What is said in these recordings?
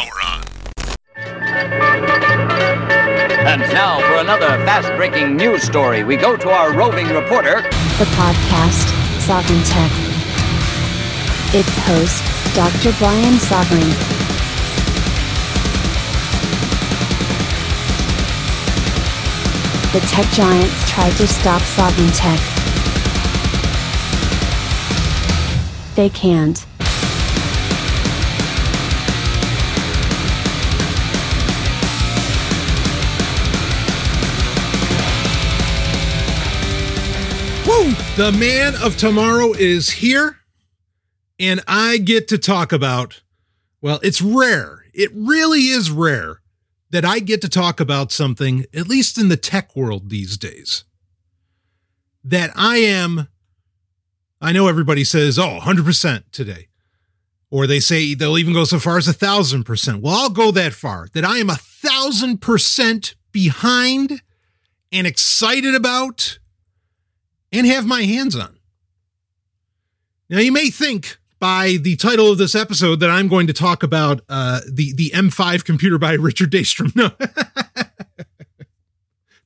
power on. And now for another fast breaking news story, we go to our roving reporter, the podcast, Sovereign Tech. Its host, Dr. Brian Sovereign. The tech giants tried to stop Sovereign Tech. They can't. The man of tomorrow is here, and I get to talk about, well, it's rare. It really is rare that I get to talk about something, at least in the tech world these days, that I am. I know everybody says, oh, 100% today. Or they say they'll even go so far as a thousand percent. Well, I'll go that far that I am a thousand percent behind and excited about and have my hands on. Now, you may think by the title of this episode that I'm going to talk about uh, the the M5 computer by Richard Daystrom. No, of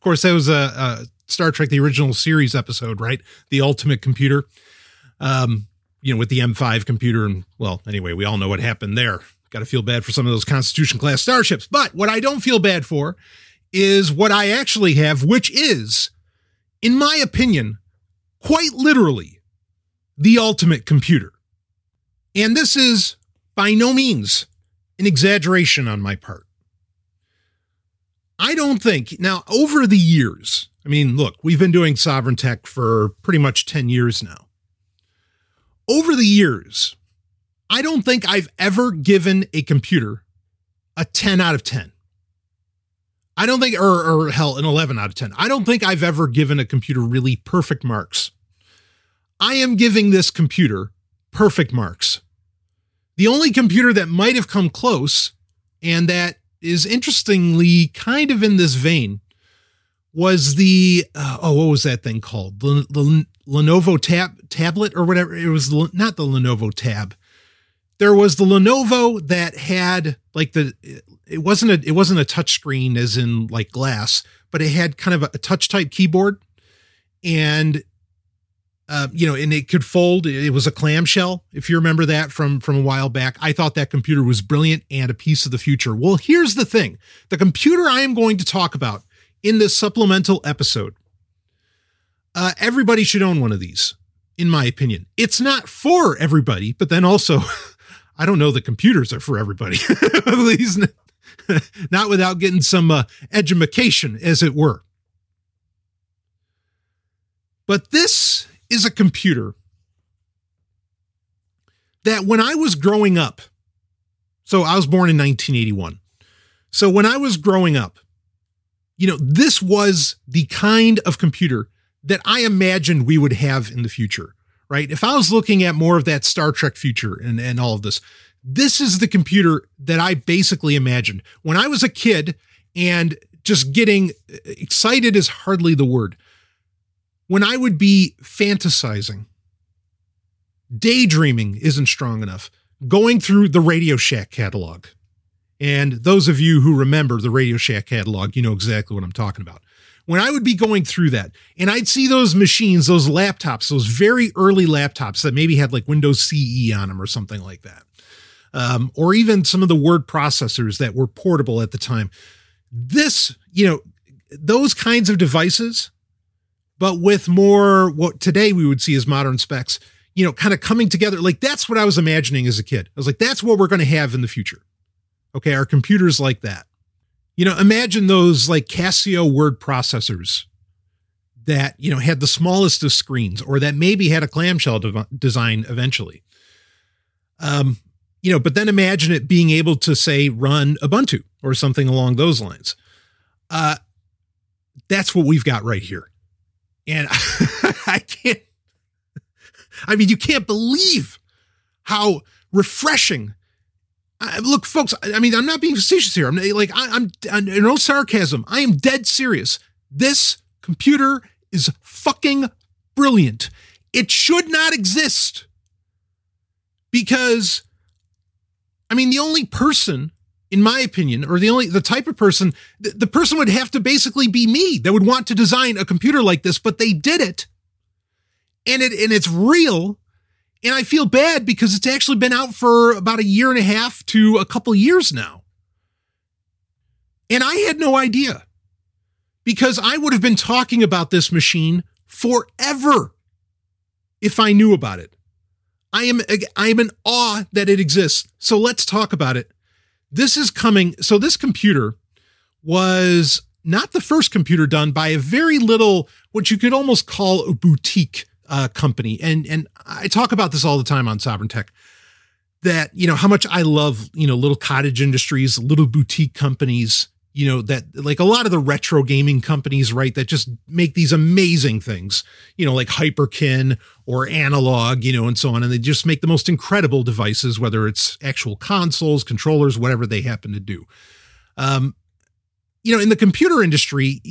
course, that was a, a, Star Trek: The Original Series episode, right? The Ultimate Computer, um, you know, with the M5 computer, and well, anyway, we all know what happened there. Got to feel bad for some of those Constitution class starships, but what I don't feel bad for is what I actually have, which is, in my opinion, quite literally the ultimate computer. And this is by no means an exaggeration on my part. I don't think, now, over the years, I mean, look, we've been doing sovereign tech for pretty much 10 years now. Over the years, I don't think I've ever given a computer a 10 out of 10. I don't think, or, or hell, an 11 out of 10. I don't think I've ever given a computer really perfect marks. I am giving this computer perfect marks. The only computer that might have come close, and that is interestingly kind of in this vein, was the uh, oh what was that thing called? The, the Lenovo tab tablet or whatever. It was not the Lenovo tab. There was the Lenovo that had like the it wasn't a it wasn't a touch screen as in like glass but it had kind of a, a touch type keyboard. And uh, you know, and it could fold. It was a clamshell, if you remember that from from a while back. I thought that computer was brilliant and a piece of the future. Well, here's the thing: the computer I am going to talk about in this supplemental episode, uh, everybody should own one of these, in my opinion. It's not for everybody, but then also, I don't know the computers are for everybody. At least not without getting some uh, edumacation, as it were. But this is a computer that when I was growing up, so I was born in 1981. So when I was growing up, you know, this was the kind of computer that I imagined we would have in the future, right? If I was looking at more of that Star Trek future and, and all of this, this is the computer that I basically imagined. When I was a kid and just getting excited is hardly the word when I would be fantasizing, daydreaming isn't strong enough, going through the Radio Shack catalog. And those of you who remember the Radio Shack catalog, you know exactly what I'm talking about. When I would be going through that and I'd see those machines, those laptops, those very early laptops that maybe had like Windows CE on them or something like that, um, or even some of the word processors that were portable at the time. This, you know, those kinds of devices but with more what today we would see as modern specs, you know, kind of coming together. Like that's what I was imagining as a kid. I was like, that's what we're going to have in the future. Okay. Our computers like that. You know, imagine those like Casio word processors that, you know, had the smallest of screens or that maybe had a clamshell de- design eventually. Um, you know, but then imagine it being able to say run Ubuntu or something along those lines. Uh, that's what we've got right here. And I can't, I mean, you can't believe how refreshing. I, look, folks, I mean, I'm not being facetious here. I'm like, I, am I'm, no sarcasm. I am dead serious. This computer is fucking brilliant. It should not exist because, I mean, the only person in my opinion, or the only the type of person the, the person would have to basically be me that would want to design a computer like this, but they did it. And it and it's real. And I feel bad because it's actually been out for about a year and a half to a couple years now. And I had no idea because I would have been talking about this machine forever if I knew about it. I am I am in awe that it exists. So let's talk about it. This is coming. So this computer was not the first computer done by a very little, what you could almost call a boutique uh, company. And and I talk about this all the time on Sovereign Tech. That you know how much I love you know little cottage industries, little boutique companies you know that like a lot of the retro gaming companies right that just make these amazing things you know like hyperkin or Analogue you know and so on and they just make the most incredible devices whether it's actual consoles controllers whatever they happen to do. Um you know in the computer industry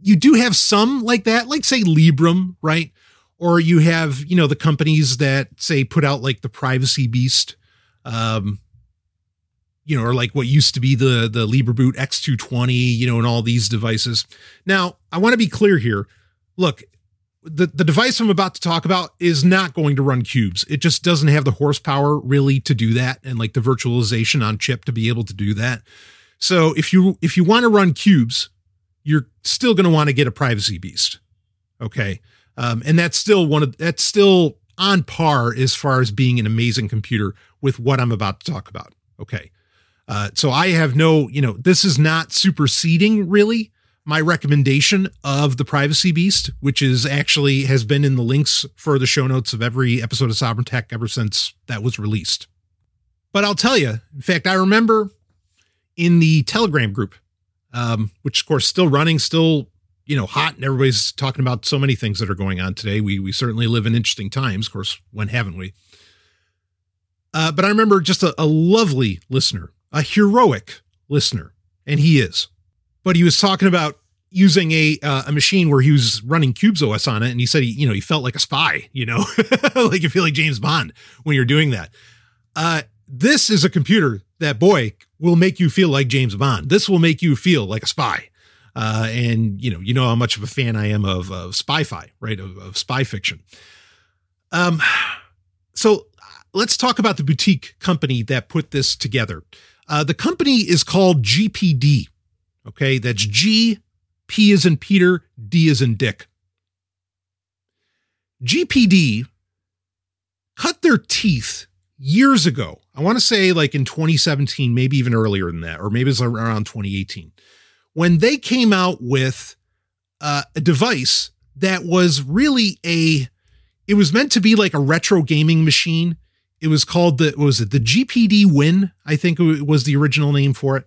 you do have some like that like say Librem right? Or you have you know the companies that say put out like the privacy beast. Um you know, or like what used to be the the LibreBoot X220, you know, and all these devices. Now, I want to be clear here. Look, the the device I'm about to talk about is not going to run Qubes. It just doesn't have the horsepower really to do that and like the virtualization on chip to be able to do that. So, if you if you want to run Qubes, you're still going to want to get a privacy beast. Okay? Um, and that's still one of that's still on par as far as being an amazing computer with what I'm about to talk about. Okay. Uh, so I have no, you know, this is not superseding really my recommendation of the Privacy Beast, which is actually has been in the links for the show notes of every episode of Sovereign Tech ever since that was released. But I'll tell you, in fact, I remember in the Telegram group, um, which of course still running, still you know hot, and everybody's talking about so many things that are going on today. We we certainly live in interesting times. Of course, when haven't we? Uh, but I remember just a, a lovely listener a heroic listener, and he is. But he was talking about using a uh, a machine where he was running Qubes OS on it, and he said he you know he felt like a spy, you know, like you feel like James Bond when you're doing that. Uh, this is a computer that boy will make you feel like James Bond. This will make you feel like a spy. Uh, and you know, you know how much of a fan I am of, of spy-fi, right? Of, of spy fiction. Um, so let's talk about the boutique company that put this together. Uh, the company is called GPD. Okay, that's G, P is in Peter, D is in Dick. GPD cut their teeth years ago. I want to say like in 2017, maybe even earlier than that, or maybe it's around 2018, when they came out with uh, a device that was really a, it was meant to be like a retro gaming machine it was called the was it the GPD Win? I think was the original name for it.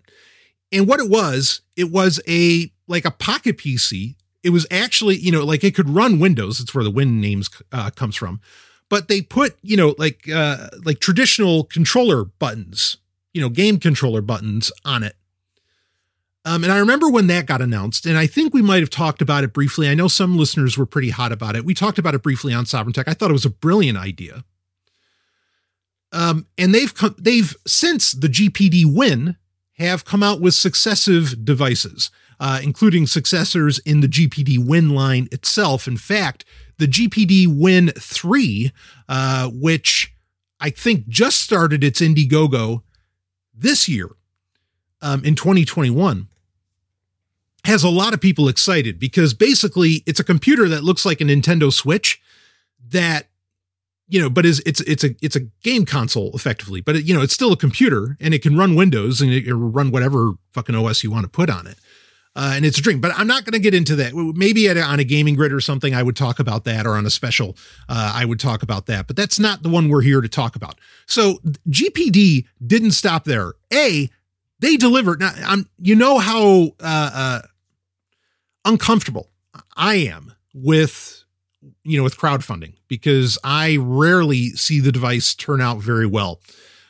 And what it was, it was a like a pocket PC. It was actually, you know, like it could run Windows. That's where the Win names uh, comes from. But they put, you know, like uh, like traditional controller buttons, you know, game controller buttons on it. Um, and I remember when that got announced, and I think we might have talked about it briefly. I know some listeners were pretty hot about it. We talked about it briefly on Sovereign Tech. I thought it was a brilliant idea. Um, and they've come, they've since the GPD win have come out with successive devices, uh, including successors in the GPD win line itself. In fact, the GPD win 3, uh, which I think just started its Indiegogo this year um, in 2021, has a lot of people excited because basically it's a computer that looks like a Nintendo Switch that you know, but is it's it's a it's a game console effectively, but it, you know it's still a computer and it can run Windows and it can run whatever fucking OS you want to put on it. Uh, and it's a dream, but I'm not going to get into that. Maybe a, on a gaming grid or something, I would talk about that, or on a special, uh, I would talk about that. But that's not the one we're here to talk about. So GPD didn't stop there. A, they delivered. Now, I'm, you know how uh, uh uncomfortable I am with you know, with crowdfunding because I rarely see the device turn out very well.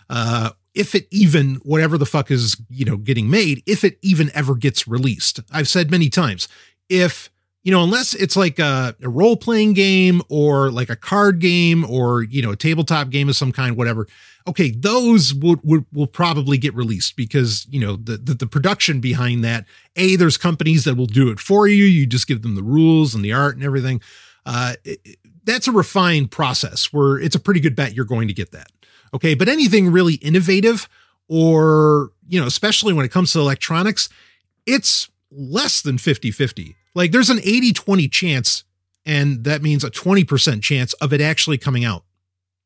Uh, if it even, whatever the fuck is, you know, getting made, if it even ever gets released. I've said many times, if you know, unless it's like a, a role playing game or like a card game or, you know, a tabletop game of some kind, whatever. Okay, those would, would will probably get released because, you know, the, the, the production behind that, A, there's companies that will do it for you. You just give them the rules and the art and everything. Uh, that's a refined process where it's a pretty good bet you're going to get that. Okay, but anything really innovative or, you know, especially when it comes to electronics, it's less than 50 50 like there's an 80 20 chance, and that means a 20% chance of it actually coming out,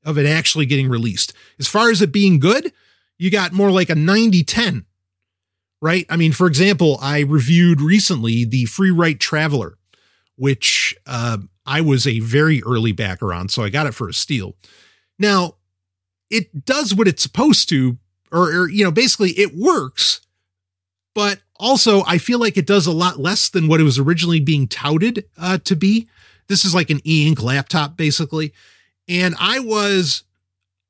of it actually getting released. As far as it being good, you got more like a 90 10, right? I mean, for example, I reviewed recently the Freewrite Traveler, which uh, I was a very early backer on, so I got it for a steal. Now, it does what it's supposed to, or, or you know, basically it works, but also I feel like it does a lot less than what it was originally being touted uh, to be. This is like an e-ink laptop basically, and I was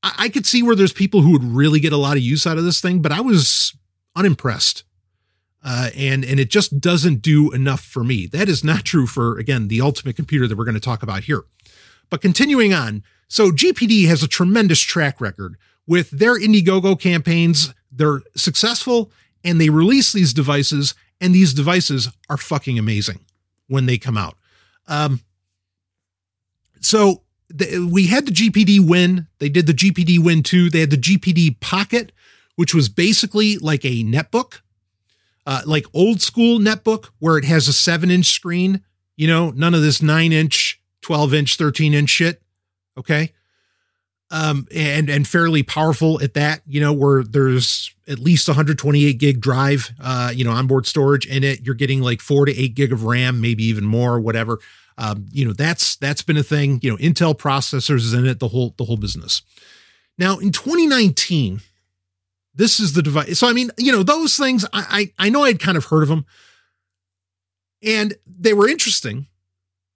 I, I could see where there's people who would really get a lot of use out of this thing, but I was unimpressed. Uh, and and it just doesn't do enough for me. That is not true for again the ultimate computer that we're going to talk about here. But continuing on, so GPD has a tremendous track record with their Indiegogo campaigns. They're successful and they release these devices, and these devices are fucking amazing when they come out. Um, so the, we had the GPD Win. They did the GPD Win 2. They had the GPD Pocket, which was basically like a netbook, uh, like old school netbook, where it has a seven inch screen. You know, none of this nine inch, 12 inch, 13 inch shit. Okay um, and and fairly powerful at that. You know, where there's at least 128 gig drive, uh, you know, onboard storage in it. You're getting like four to eight gig of RAM, maybe even more, whatever. Um, you know, that's that's been a thing. You know, Intel processors is in it, the whole the whole business. Now in 2019, this is the device. So I mean, you know, those things I I, I know I'd kind of heard of them, and they were interesting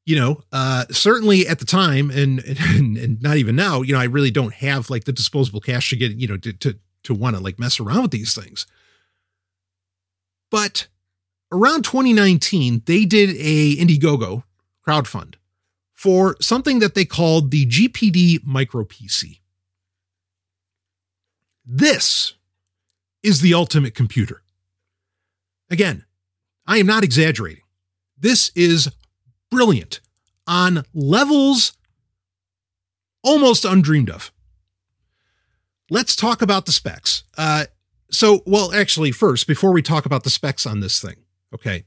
you know, uh, certainly at the time and, and, and not even now, you know, I really don't have like the disposable cash to get, you know, to, to, to want to like mess around with these things. But around 2019, they did a Indiegogo crowdfund for something that they called the GPD Micro PC. This is the ultimate computer. Again, I am not exaggerating. This is brilliant on levels almost undreamed of. Let's talk about the specs. Uh, so, well, actually, first, before we talk about the specs on this thing, okay,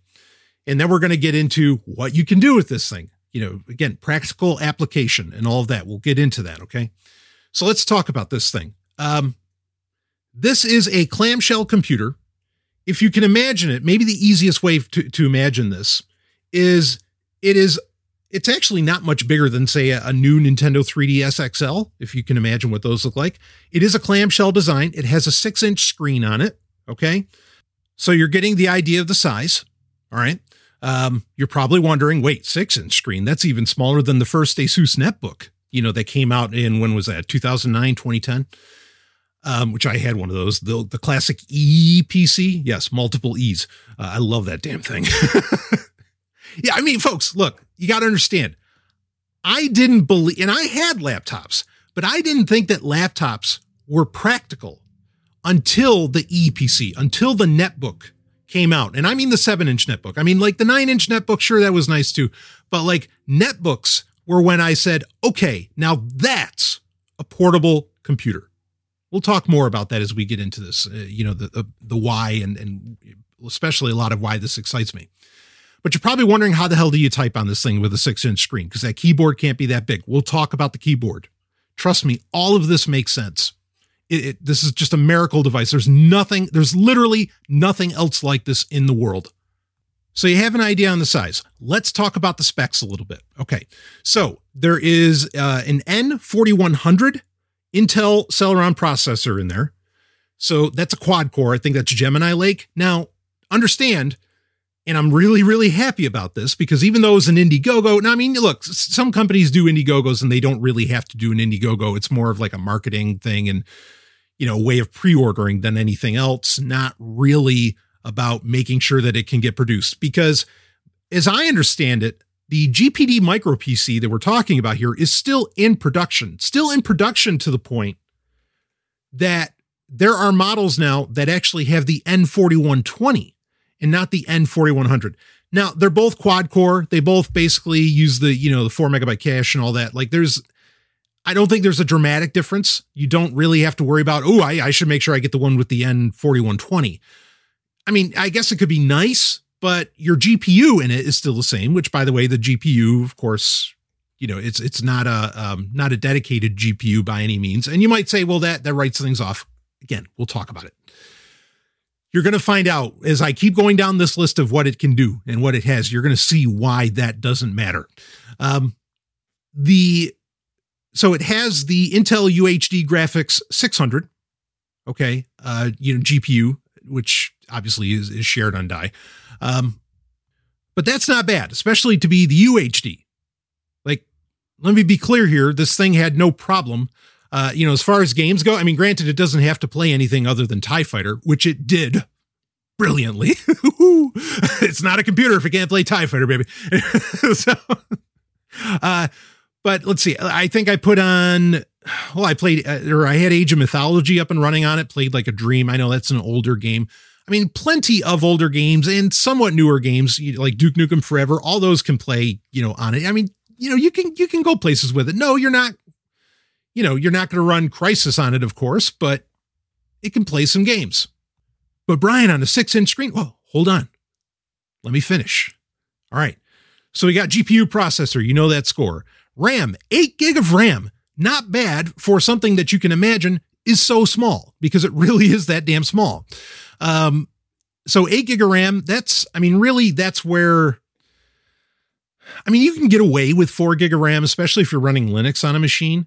and then we're going to get into what you can do with this thing. You know, again, practical application and all of that. We'll get into that, okay? So let's talk about this thing. Um, this is a clamshell computer. If you can imagine it, maybe the easiest way to, to imagine this is it is it's actually not much bigger than say a, a, new Nintendo 3DS XL, if you can imagine what those look like. It is a clamshell design. It has a six inch screen on it. Okay. So you're getting the idea of the size. All right. Um, you're probably wondering, wait, six inch screen. That's even smaller than the first Asus netbook, you know, that came out in when was that? 2009, 2010. Um, which I had one of those, the, the classic E PC. Yes, multiple E's. Uh, I love that damn thing. Yeah, I mean, folks, look, you got to understand. I didn't believe, and I had laptops, but I didn't think that laptops were practical until the Eee PC, until the netbook came out. And I mean the seven inch netbook. I mean, like the nine inch netbook, sure, that was nice too. But like netbooks were when I said, okay, now that's a portable computer. We'll talk more about that as we get into this, uh, you know, the, the, the why and, and especially a lot of why this excites me. But you're probably wondering how the hell do you type on this thing with a six inch screen? Because that keyboard can't be that big. We'll talk about the keyboard. Trust me, all of this makes sense. It, it, this is just a miracle device. There's nothing, there's literally nothing else like this in the world. So you have an idea on the size. Let's talk about the specs a little bit. Okay. So there is uh, an N4100 Intel Celeron processor in there. So that's a quad core. I think that's Gemini Lake. Now, understand and I'm really, really happy about this because even though it's an Indiegogo, now I mean, look, some companies do Indiegogos and they don't really have to do an Indiegogo. It's more of like a marketing thing and, you know, way of pre ordering than anything else, not really about making sure that it can get produced. Because as I understand it, the GPD micro PC that we're talking about here is still in production, still in production to the point that there are models now that actually have the N4120 and not the N4100. Now, they're both quad core. They both basically use the, you know, the four megabyte cache and all that. Like there's, I don't think there's a dramatic difference. You don't really have to worry about, oh, I, I should make sure I get the one with the N4120. I mean, I guess it could be nice, but your GPU in it is still the same, which by the way, the GPU, of course, you know, it's it's not a um, not a dedicated GPU by any means. And you might say, well, that that writes things off. Again, we'll talk about it. You're going to find out as I keep going down this list of what it can do and what it has. You're going to see why that doesn't matter. Um, the so it has the Intel UHD graphics 600. Okay, uh, you know GPU, which obviously is, is shared on die. Um, but that's not bad, especially to be the UHD. Like, let me be clear here: this thing had no problem uh, you know, as far as games go, I mean, granted, it doesn't have to play anything other than TIE Fighter, which it did brilliantly. it's not a computer if it can't play TIE Fighter, baby. so, uh, but let's see. I think I put on, well, I played, uh, or I had Age of Mythology up and running on it, played like a dream. I know that's an older game. I mean, plenty of older games and somewhat newer games like Duke Nukem Forever. All those can play, you know, on it. I mean, you know, you can you can go places with it. No, you're not you know, you're not going to run Crysis on it, of course, but it can play some games. But Brian, on a six inch screen, well, hold on. Let me finish. All right. So we got GPU processor, you know that score. RAM, eight gig of RAM. Not bad for something that you can imagine is so small because it really is that damn small. Um, so eight gig of RAM, that's, I mean, really, that's where, I mean, you can get away with four gig of RAM, especially if you're running Linux on a machine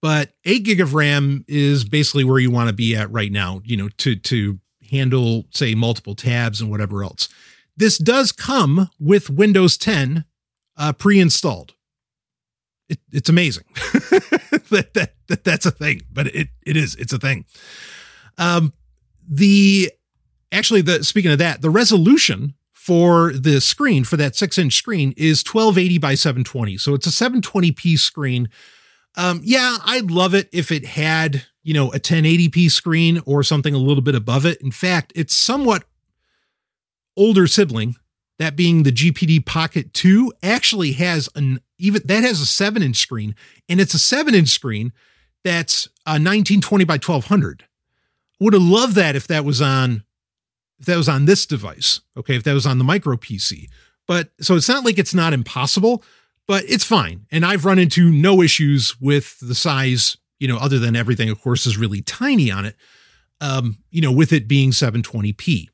but eight gig of RAM is basically where you want to be at right now, you know, to, to handle, say, multiple tabs and whatever else. This does come with Windows 10 uh, pre-installed. It, it's amazing that, that, that that's a thing, but it, it is, it's a thing. Um, the, actually the, speaking of that, the resolution for the screen for that six inch screen is 1280 by 720. So it's a 720p screen um, yeah, I'd love it if it had, you know, a 1080p screen or something a little bit above it. In fact, it's somewhat older sibling, that being the GPD Pocket 2, actually has an even that has a 7 inch screen, and it's a 7 inch screen that's a 1920 by 1200. Would have loved that if that was on if that was on this device. Okay, if that was on the micro PC. But so it's not like it's not impossible, but it's fine. And I've run into no issues with the size, you know, other than everything, of course, is really tiny on it, um, you know, with it being 720p.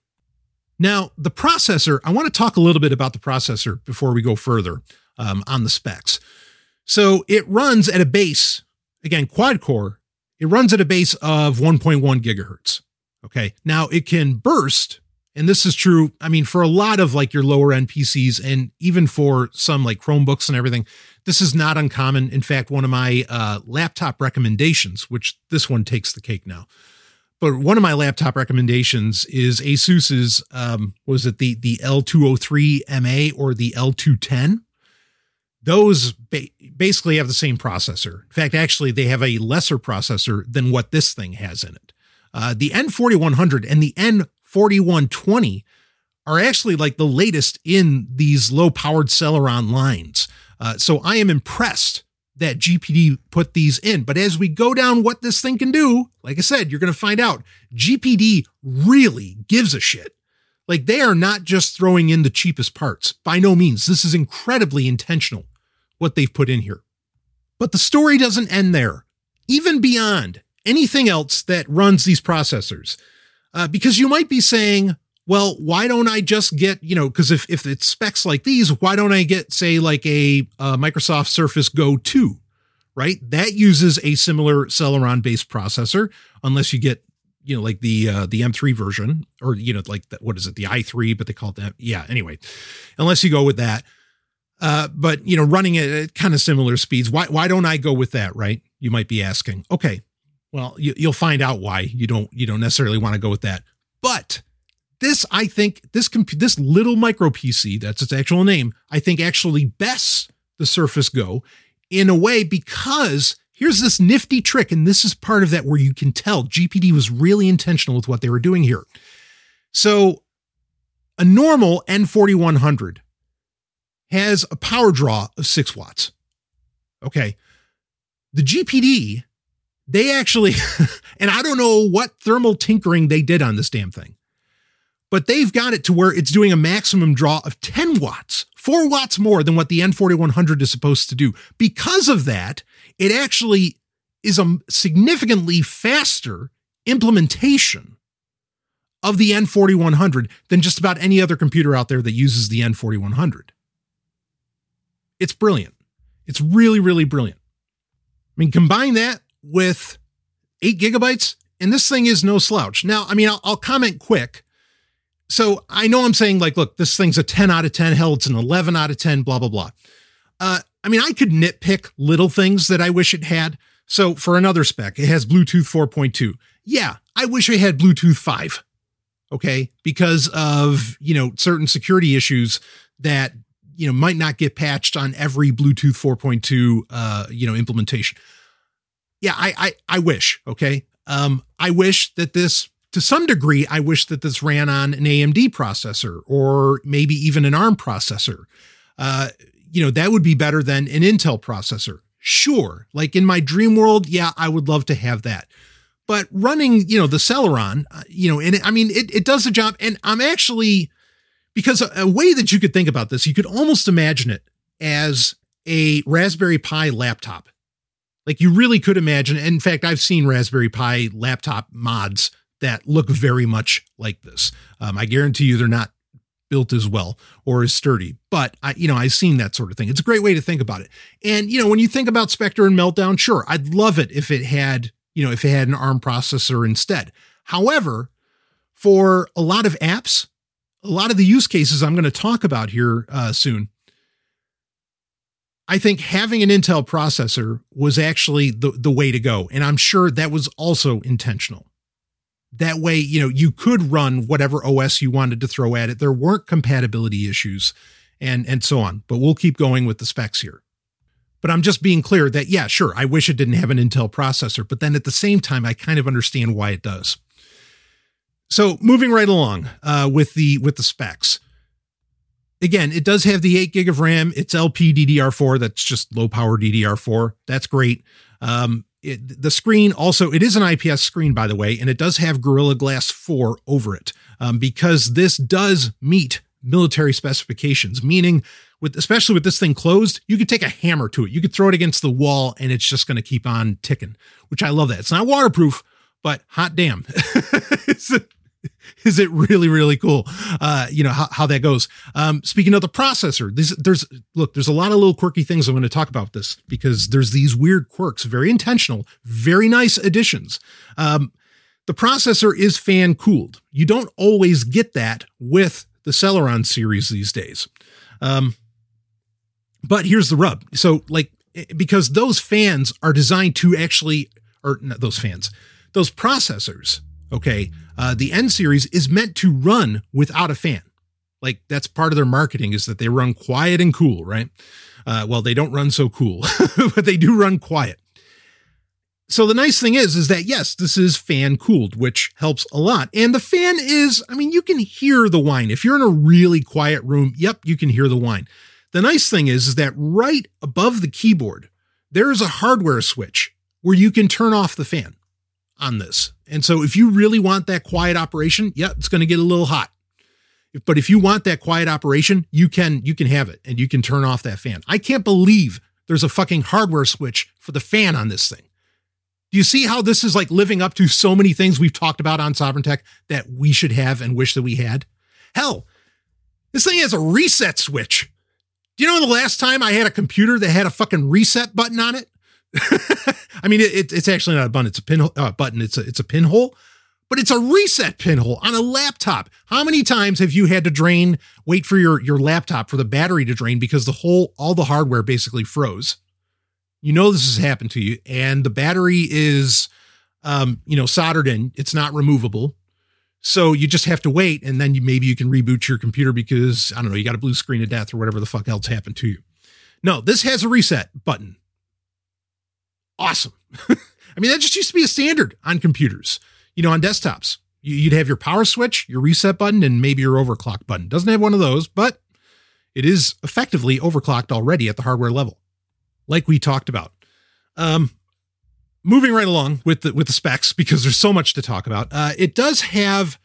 Now, the processor, I want to talk a little bit about the processor before we go further um, on the specs. So it runs at a base, again, quad core, it runs at a base of 1.1 gigahertz. Okay. Now it can burst and this is true, I mean, for a lot of like your lower end PCs and even for some like Chromebooks and everything, this is not uncommon. In fact, one of my uh, laptop recommendations, which this one takes the cake now, but one of my laptop recommendations is Asus's, um, was it the, the L203 MA or the L210? Those ba- basically have the same processor. In fact, actually, they have a lesser processor than what this thing has in it. Uh, the N4100 and the N 4120 are actually like the latest in these low powered Celeron lines. Uh, so I am impressed that GPD put these in. But as we go down what this thing can do, like I said, you're going to find out GPD really gives a shit. Like they are not just throwing in the cheapest parts. By no means. This is incredibly intentional what they've put in here. But the story doesn't end there. Even beyond anything else that runs these processors, uh, because you might be saying, well, why don't I just get, you know, because if, if it's specs like these, why don't I get, say, like a, a Microsoft Surface Go 2, right? That uses a similar Celeron based processor, unless you get, you know, like the uh, the M3 version, or you know, like the, what is it, the i3, but they call it that. Yeah. Anyway, unless you go with that, uh, but you know, running it at kind of similar speeds. Why why don't I go with that? Right? You might be asking. Okay, well, you, will find out why you don't you don't necessarily want to go with that. But this, I think, this comp- this little micro PC, that's its actual name, I think actually bests the Surface Go in a way because here's this nifty trick, and this is part of that where you can tell GPD was really intentional with what they were doing here. So, a normal N4100 has a power draw of six watts. Okay. The GPD, they actually, and I don't know what thermal tinkering they did on this damn thing, but they've got it to where it's doing a maximum draw of 10 watts, four watts more than what the N4100 is supposed to do. Because of that, it actually is a significantly faster implementation of the N4100 than just about any other computer out there that uses the N4100. It's brilliant. It's really, really brilliant. I mean, combine that with eight gigabytes, and this thing is no slouch. Now, I mean, I'll, I'll comment quick. So I know I'm saying, like, look, this thing's a 10 out of 10. Hell, it's an 11 out of 10, blah, blah, blah. Uh, I mean, I could nitpick little things that I wish it had. So for another spec, it has Bluetooth 4.2. Yeah, I wish I had Bluetooth 5. Okay. Because of, you know, certain security issues that you know might not get patched on every Bluetooth 4.2 uh, you know implementation. Yeah, I I, I wish. Okay, um, I wish that this to some degree. I wish that this ran on an AMD processor or maybe even an ARM processor. Uh, you know that would be better than an Intel processor. Sure, like in my dream world, yeah, I would love to have that. But running, you know, the Celeron, uh, you know, and it, I mean, it, it does the job. And I'm actually because a, a way that you could think about this, you could almost imagine it as a Raspberry Pi laptop. Like you really could imagine. In fact, I've seen Raspberry Pi laptop mods that look very much like this. Um, I guarantee you they're not built as well or as sturdy, but I, you know, I've seen that sort of thing. It's a great way to think about it. And you know, when you think about Spectre and Meltdown, sure, I'd love it if it had, you know, if it had an ARM processor instead. However, for a lot of apps, a lot of the use cases I'm going to talk about here uh, soon, I think having an Intel processor was actually the, the way to go. And I'm sure that was also intentional. That way, you know, you could run whatever OS you wanted to throw at it. There weren't compatibility issues and, and so on. But we'll keep going with the specs here. But I'm just being clear that, yeah, sure, I wish it didn't have an Intel processor. But then at the same time, I kind of understand why it does. So moving right along uh, with the with the specs. Again, it does have the eight gig of RAM. It's LP DDR4. That's just low power DDR4. That's great. Um, it, the screen also it is an IPS screen by the way, and it does have Gorilla Glass 4 over it um, because this does meet military specifications. Meaning, with especially with this thing closed, you could take a hammer to it. You could throw it against the wall, and it's just going to keep on ticking. Which I love that. It's not waterproof, but hot damn. is it really really cool uh you know how, how that goes. Um speaking of the processor there's there's look there's a lot of little quirky things i'm going to talk about this because there's these weird quirks very intentional very nice additions. Um the processor is fan cooled you don't always get that with the celeron series these days. Um but here's the rub. So like because those fans are designed to actually or those fans those processors okay uh, the N series is meant to run without a fan. Like that's part of their marketing is that they run quiet and cool, right? Uh, well, they don't run so cool, but they do run quiet. So the nice thing is, is that yes, this is fan cooled, which helps a lot. And the fan is, I mean, you can hear the whine. If you're in a really quiet room, yep, you can hear the whine. The nice thing is, is that right above the keyboard, there is a hardware switch where you can turn off the fan on this. And so if you really want that quiet operation, yeah, it's going to get a little hot. But if you want that quiet operation, you can you can have it and you can turn off that fan. I can't believe there's a fucking hardware switch for the fan on this thing. Do you see how this is like living up to so many things we've talked about on Sovereign Tech that we should have and wish that we had? Hell, this thing has a reset switch. Do you know the last time I had a computer that had a fucking reset button on it? I mean, it, it's actually not a button; it's a pin uh, button. It's a it's a pinhole, but it's a reset pinhole on a laptop. How many times have you had to drain, wait for your your laptop for the battery to drain because the whole all the hardware basically froze? You know this has happened to you, and the battery is, um, you know, soldered in. It's not removable. So you just have to wait, and then you, maybe you can reboot your computer because I don't know, you got a blue screen of death or whatever the fuck else happened to you. No, this has a reset button. Awesome. I mean, that just used to be a standard on computers, you know, on desktops. You'd have your power switch, your reset button, and maybe your overclock button. Doesn't have one of those, but it is effectively overclocked already at the hardware level, like we talked about. Um, moving right along with the with the specs because there's so much to talk about. Uh, it does have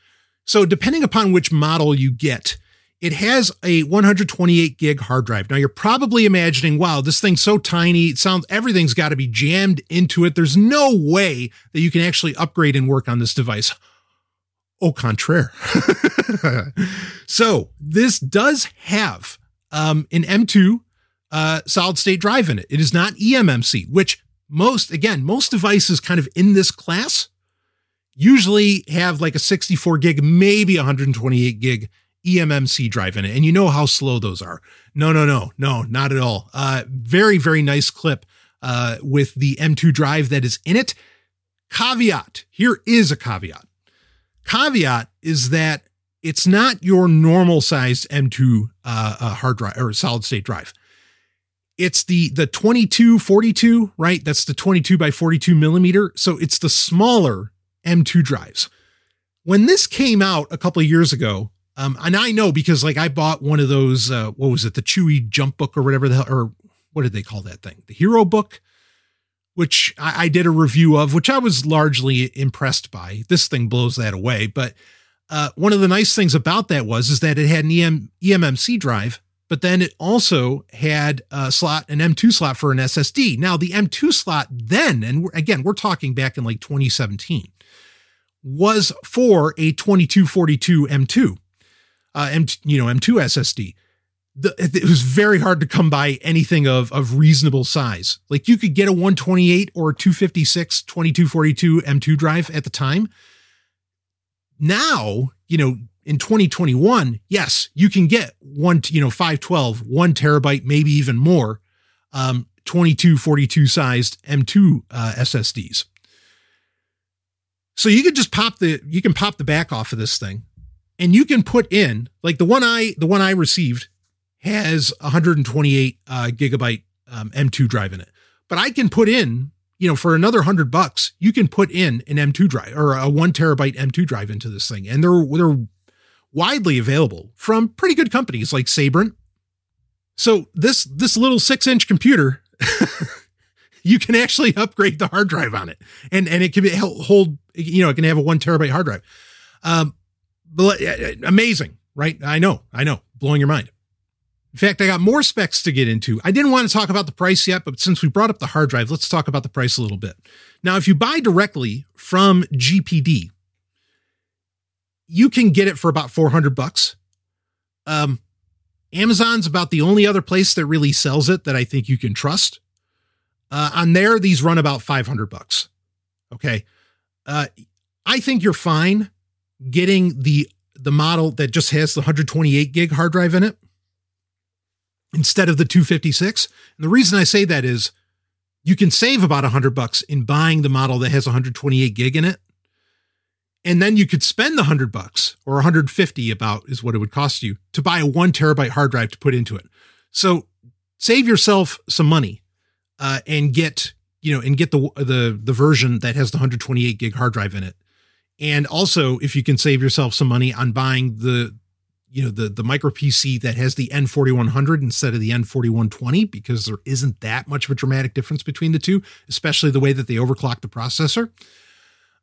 so depending upon which model you get, it has a 128 gig hard drive. Now you're probably imagining, wow, this thing's so tiny. It sounds everything's got to be jammed into it. There's no way that you can actually upgrade and work on this device. Au contraire. so this does have um, an M2 uh, solid state drive in it. It is not eMMC, which most, again, most devices kind of in this class usually have like a 64 gig, maybe 128 gig eMMC drive in it. And you know how slow those are. No, no, no, no, not at all. Uh, very, very nice clip uh, with the M2 drive that is in it. Caveat here is a caveat. Caveat is that it's not your normal sized M2 uh, uh, hard drive or solid state drive. It's the the 2242, right? That's the 22 by 42 millimeter. So it's the smaller M2 drives. When this came out a couple of years ago, um, and I know because like I bought one of those, uh, what was it, the Chuwi Jump Book or whatever the hell, or what did they call that thing? The Hero Book, which I, I did a review of, which I was largely impressed by. This thing blows that away, but uh, one of the nice things about that was is that it had an EM, eMMC drive, but then it also had a slot, an M2 slot for an SSD. Now the M2 slot then, and again, we're talking back in like 2017, was for a 2242 M2, uh, M, you know, M2 SSD. The, it was very hard to come by anything of of reasonable size. Like you could get a 128 or a 256 2242 M2 drive at the time now, you know, in 2021, yes, you can get one, you know, 512, one terabyte, maybe even more, um, 2242 sized M2 uh, SSDs. So you could just pop the, you can pop the back off of this thing and you can put in like the one I, the one I received has 128 uh, gigabyte um, M2 drive in it, but I can put in you know, for another hundred bucks, you can put in an M2 drive or a one terabyte M2 drive into this thing. And they're, they're widely available from pretty good companies like Sabrent. So this, this little six inch computer, you can actually upgrade the hard drive on it and, and it can be hold, you know, it can have a one terabyte hard drive. Um, amazing, right? I know, I know, blowing your mind. In fact, I got more specs to get into. I didn't want to talk about the price yet, but since we brought up the hard drive, let's talk about the price a little bit. Now, if you buy directly from GPD, you can get it for about 400 bucks. Um, Amazon's about the only other place that really sells it that I think you can trust. Uh, on there, these run about 500 bucks. Okay. Uh, I think you're fine getting the the model that just has the 128 gig hard drive in it instead of the 256. And the reason I say that is you can save about 100 bucks in buying the model that has 128 gig in it. And then you could spend the 100 bucks or 150 about is what it would cost you to buy a 1 terabyte hard drive to put into it. So save yourself some money uh, and get, you know, and get the the the version that has the 128 gig hard drive in it. And also if you can save yourself some money on buying the you know the the micro PC that has the N4100 instead of the N4120 because there isn't that much of a dramatic difference between the two, especially the way that they overclock the processor.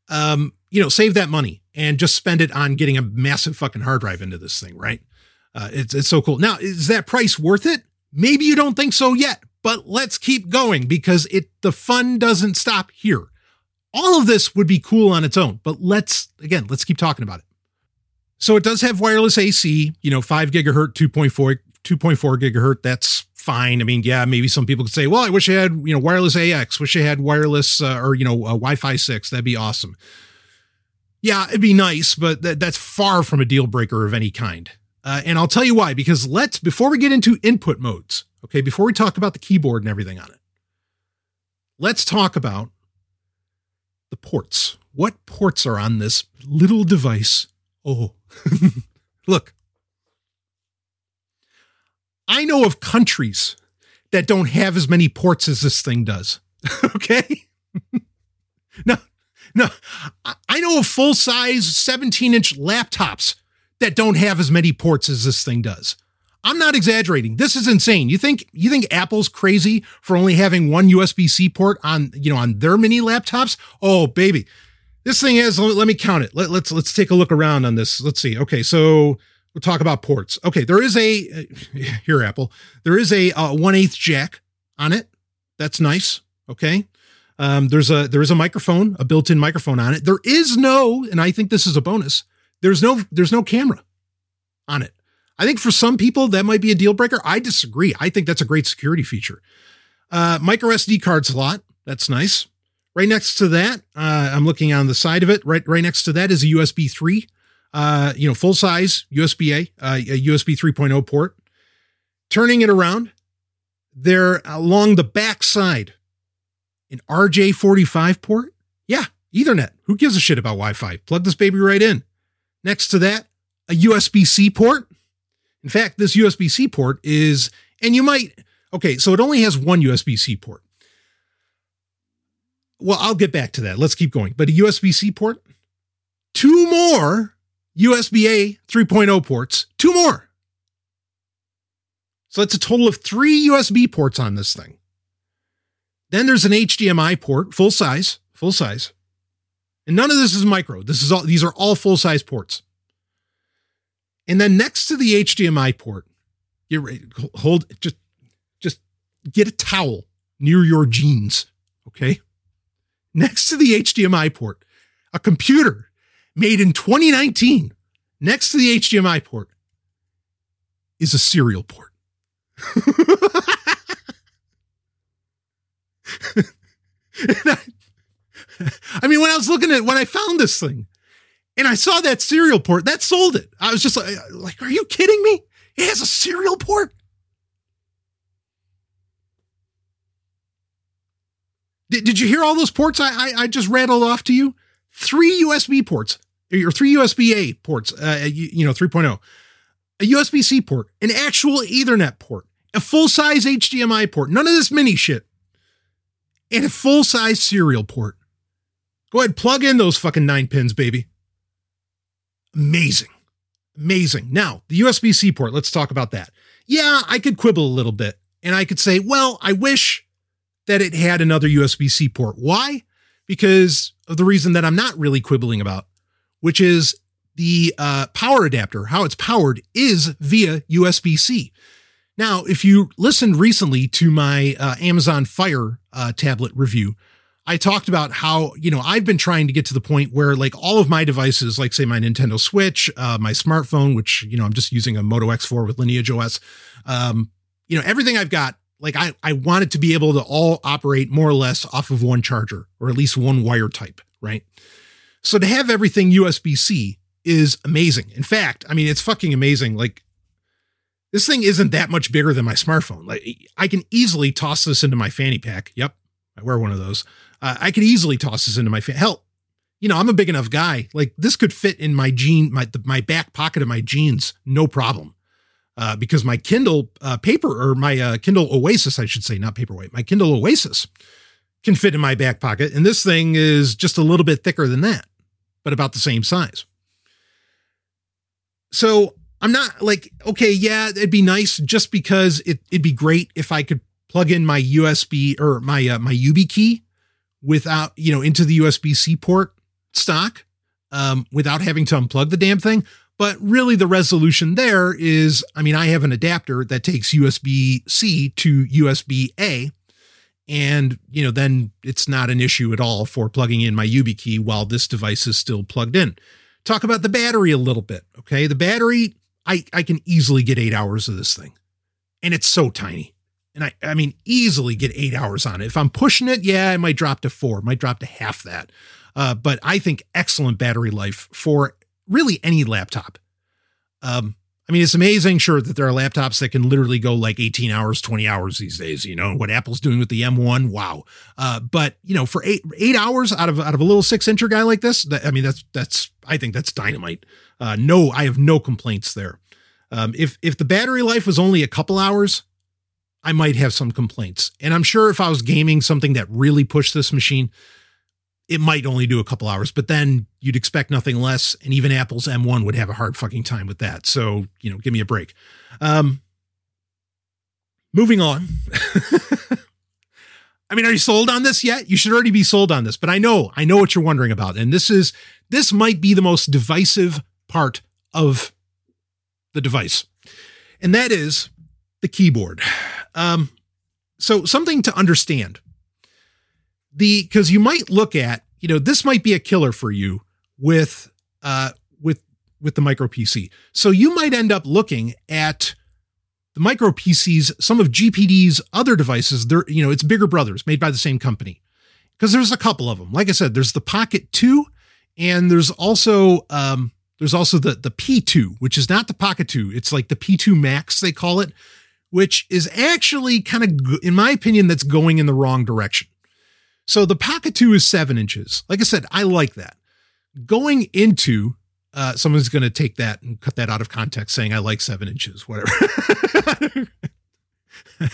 Um, you know, save that money and just spend it on getting a massive fucking hard drive into this thing, right? Uh, it's it's so cool. Now, is that price worth it? Maybe you don't think so yet, but let's keep going because it the fun doesn't stop here. All of this would be cool on its own, but let's again, let's keep talking about it. So it does have wireless AC, you know, 5 gigahertz, 2.4 2.4 gigahertz. That's fine. I mean, yeah, maybe some people could say, "Well, I wish I had, you know, wireless AX, wish I had wireless uh, or you know, uh, Wi-Fi 6. That'd be awesome." Yeah, it'd be nice, but th- that's far from a deal breaker of any kind. Uh, and I'll tell you why because let's before we get into input modes, okay, before we talk about the keyboard and everything on it. Let's talk about the ports. What ports are on this little device Oh, look. I know of countries that don't have as many ports as this thing does. okay? no, no. I know of full size 17 inch laptops that don't have as many ports as this thing does. I'm not exaggerating. This is insane. You think you think Apple's crazy for only having one USB-C port on, you know, on their mini laptops? Oh, baby. This thing has let me count it. Let, let's let's take a look around on this. Let's see. Okay, so we'll talk about ports. Okay, there is a here Apple. There is a uh, one eighth jack on it. That's nice. Okay. Um, there's a there is a microphone, a built-in microphone on it. There is no, and I think this is a bonus. There's no there's no camera on it. I think for some people that might be a deal breaker. I disagree. I think that's a great security feature. Uh, micro SD card slot. That's nice. Right next to that, uh, I'm looking on the side of it. Right, right next to that is a USB three. Uh, you know, full size USB A, uh, a USB 3.0 port. Turning it around, there along the back side, an RJ45 port. Yeah, Ethernet. Who gives a shit about Wi-Fi? Plug this baby right in. Next to that, a USB C port. In fact, this USB C port is, and you might, okay, so it only has one USB C port. Well, I'll get back to that. Let's keep going. But a USB C port, two more USB A 3.0 ports, two more. So that's a total of three USB ports on this thing. Then there's an HDMI port, full size, full size. And none of this is micro. This is all these are all full size ports. And then next to the HDMI port, you hold just just get a towel near your jeans, okay? Next to the HDMI port, a computer made in 2019 next to the HDMI port is a serial port. I, I mean, when I was looking at when I found this thing and I saw that serial port, that sold it. I was just like, like, are you kidding me? It has a serial port. Did, did you hear all those ports I, I, I just rattled off to you? Three USB ports, or three USB A ports, uh, you, you know, 3.0, a USB C port, an actual Ethernet port, a full size HDMI port, none of this mini shit, and a full size serial port. Go ahead, plug in those fucking nine pins, baby. Amazing. Amazing. Now, the USB C port, let's talk about that. Yeah, I could quibble a little bit and I could say, well, I wish that it had another USB C port. Why? Because of the reason that I'm not really quibbling about, which is the uh, power adapter, how it's powered is via USB C. Now, if you listened recently to my uh, Amazon Fire uh, tablet review, I talked about how, you know, I've been trying to get to the point where like all of my devices, like say my Nintendo Switch, uh, my smartphone, which, you know, I'm just using a Moto X4 with Lineage OS. Um, you know, everything I've got, like I, I want it to be able to all operate more or less off of one charger or at least one wire type, right? So to have everything USB C is amazing. In fact, I mean, it's fucking amazing. Like this thing isn't that much bigger than my smartphone. Like I can easily toss this into my fanny pack. Yep. I wear one of those. Uh, I could easily toss this into my fa- hell. You know, I'm a big enough guy. Like this could fit in my jean, my my back pocket of my jeans, no problem. Uh, because my Kindle uh, paper or my uh, Kindle Oasis, I should say, not paperweight, my Kindle Oasis can fit in my back pocket, and this thing is just a little bit thicker than that, but about the same size. So I'm not like, okay, yeah, it'd be nice just because it, it'd be great if I could plug in my USB or my uh, my YubiKey without, you know, into the USB C port stock um, without having to unplug the damn thing. But really, the resolution there is I mean, I have an adapter that takes USB C to USB A. And, you know, then it's not an issue at all for plugging in my YubiKey while this device is still plugged in. Talk about the battery a little bit. Okay. The battery, I, I can easily get eight hours of this thing. And it's so tiny. And I, I mean, easily get eight hours on it. If I'm pushing it, yeah, I might drop to four, might drop to half that. Uh, but I think excellent battery life for really any laptop. Um, I mean, it's amazing, sure, that there are laptops that can literally go like 18 hours, 20 hours these days. You know what Apple's doing with the M1, wow. Uh, but you know, for eight eight hours out of out of a little six incher guy like this, that, I mean, that's that's I think that's dynamite. Uh, no, I have no complaints there. Um, if if the battery life was only a couple hours, I might have some complaints. And I'm sure if I was gaming something that really pushed this machine, it might only do a couple hours, but then you'd expect nothing less. And even Apple's M1 would have a hard fucking time with that. So, you know, give me a break. Um, moving on. I mean, are you sold on this yet? You should already be sold on this, but I know, I know what you're wondering about. And this is, this might be the most divisive part of the device. And that is the keyboard. Um, so something to understand the because you might look at you know this might be a killer for you with uh with with the micro PC. So you might end up looking at the micro PCs, some of GPD's other devices. They're you know it's bigger brothers made by the same company because there's a couple of them. Like I said, there's the Pocket Two, and there's also um there's also the the P2, which is not the Pocket 2. It's like the P2 Max they call it, which is actually kind of in my opinion that's going in the wrong direction. So the Pocket 2 is seven inches. Like I said, I like that. Going into uh, someone's going to take that and cut that out of context, saying I like seven inches, whatever. uh,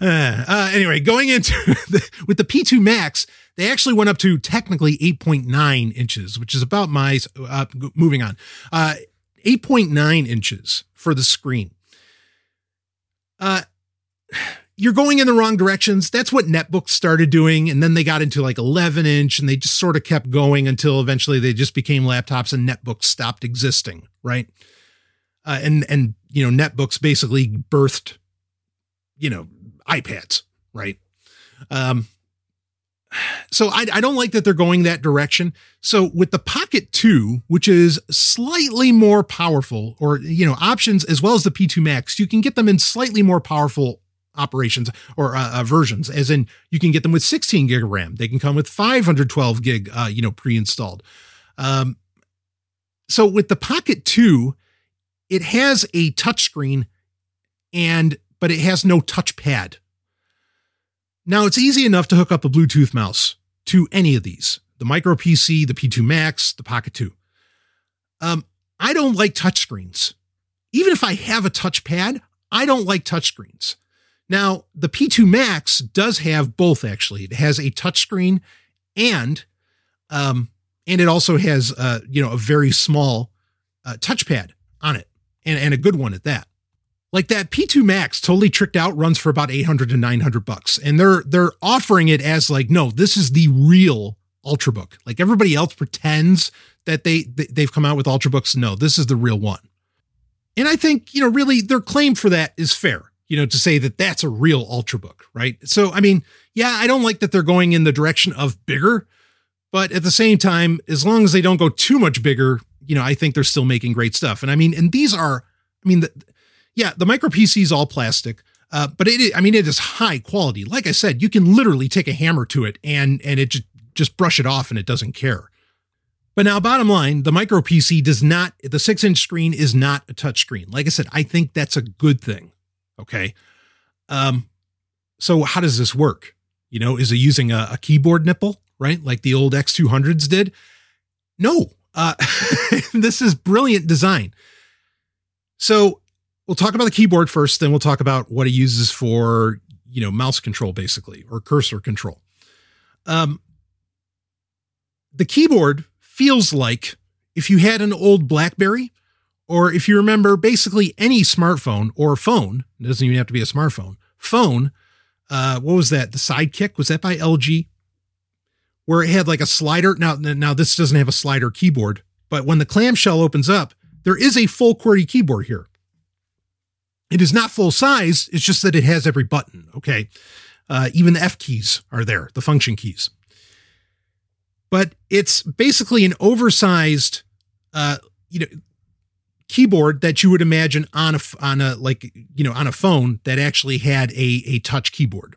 uh, anyway, going into the, with the P2 Max, they actually went up to technically 8.9 inches, which is about my uh, moving on. Uh, 8.9 inches for the screen. Uh, you're going in the wrong directions. That's what netbooks started doing. And then they got into like 11 inch and they just sort of kept going until eventually they just became laptops and netbooks stopped existing. Right. Uh, and, and, you know, netbooks basically birthed, you know, iPads. Right. Um, so I, I don't like that they're going that direction. So with the Pocket 2, which is slightly more powerful, or you know, options as well as the P2 Max, you can get them in slightly more powerful operations or uh, uh, versions, as in you can get them with 16 gig of RAM. They can come with 512 gig, uh, you know, pre-installed. Um, so with the Pocket 2, it has a touchscreen and but it has no touchpad. Now it's easy enough to hook up a Bluetooth mouse to any of these: the Micro PC, the P2 Max, the Pocket 2. Um, I don't like touchscreens. Even if I have a touchpad, I don't like touchscreens. Now, the P2 Max does have both actually. It has a touchscreen and um and it also has uh you know a very small uh, touchpad on it and, and a good one at that. Like that P2 Max totally tricked out runs for about 800 to 900 bucks and they're they're offering it as like no, this is the real Ultrabook. Like everybody else pretends that they, they they've come out with Ultrabooks. No, this is the real one. And I think, you know, really their claim for that is fair you know, to say that that's a real Ultrabook, right? So, I mean, yeah, I don't like that they're going in the direction of bigger, but at the same time, as long as they don't go too much bigger, you know, I think they're still making great stuff. And I mean, and these are, I mean, the, yeah, the micro PC is all plastic, uh, but it, I mean, it is high quality. Like I said, you can literally take a hammer to it and and it just just brush it off and it doesn't care. But now, bottom line, the micro PC does not, the six inch screen is not a touch screen. Like I said, I think that's a good thing. Okay. Um, so how does this work? You know, is it using a, a keyboard nipple, right? Like the old X200s did? No. Uh, this is brilliant design. So we'll talk about the keyboard first, then we'll talk about what it uses for, you know, mouse control basically, or cursor control. Um, the keyboard feels like if you had an old Blackberry or if you remember, basically any smartphone or phone, it doesn't even have to be a smartphone, phone, uh, what was that? The Sidekick, was that by LG? Where it had like a slider. Now, now this doesn't have a slider keyboard, but when the clamshell opens up, there is a full QWERTY keyboard here. It is not full size, it's just that it has every button, okay? Uh, even the F keys are there, the function keys. But it's basically an oversized, uh, you know, keyboard that you would imagine on a on a like you know on a phone that actually had a a touch keyboard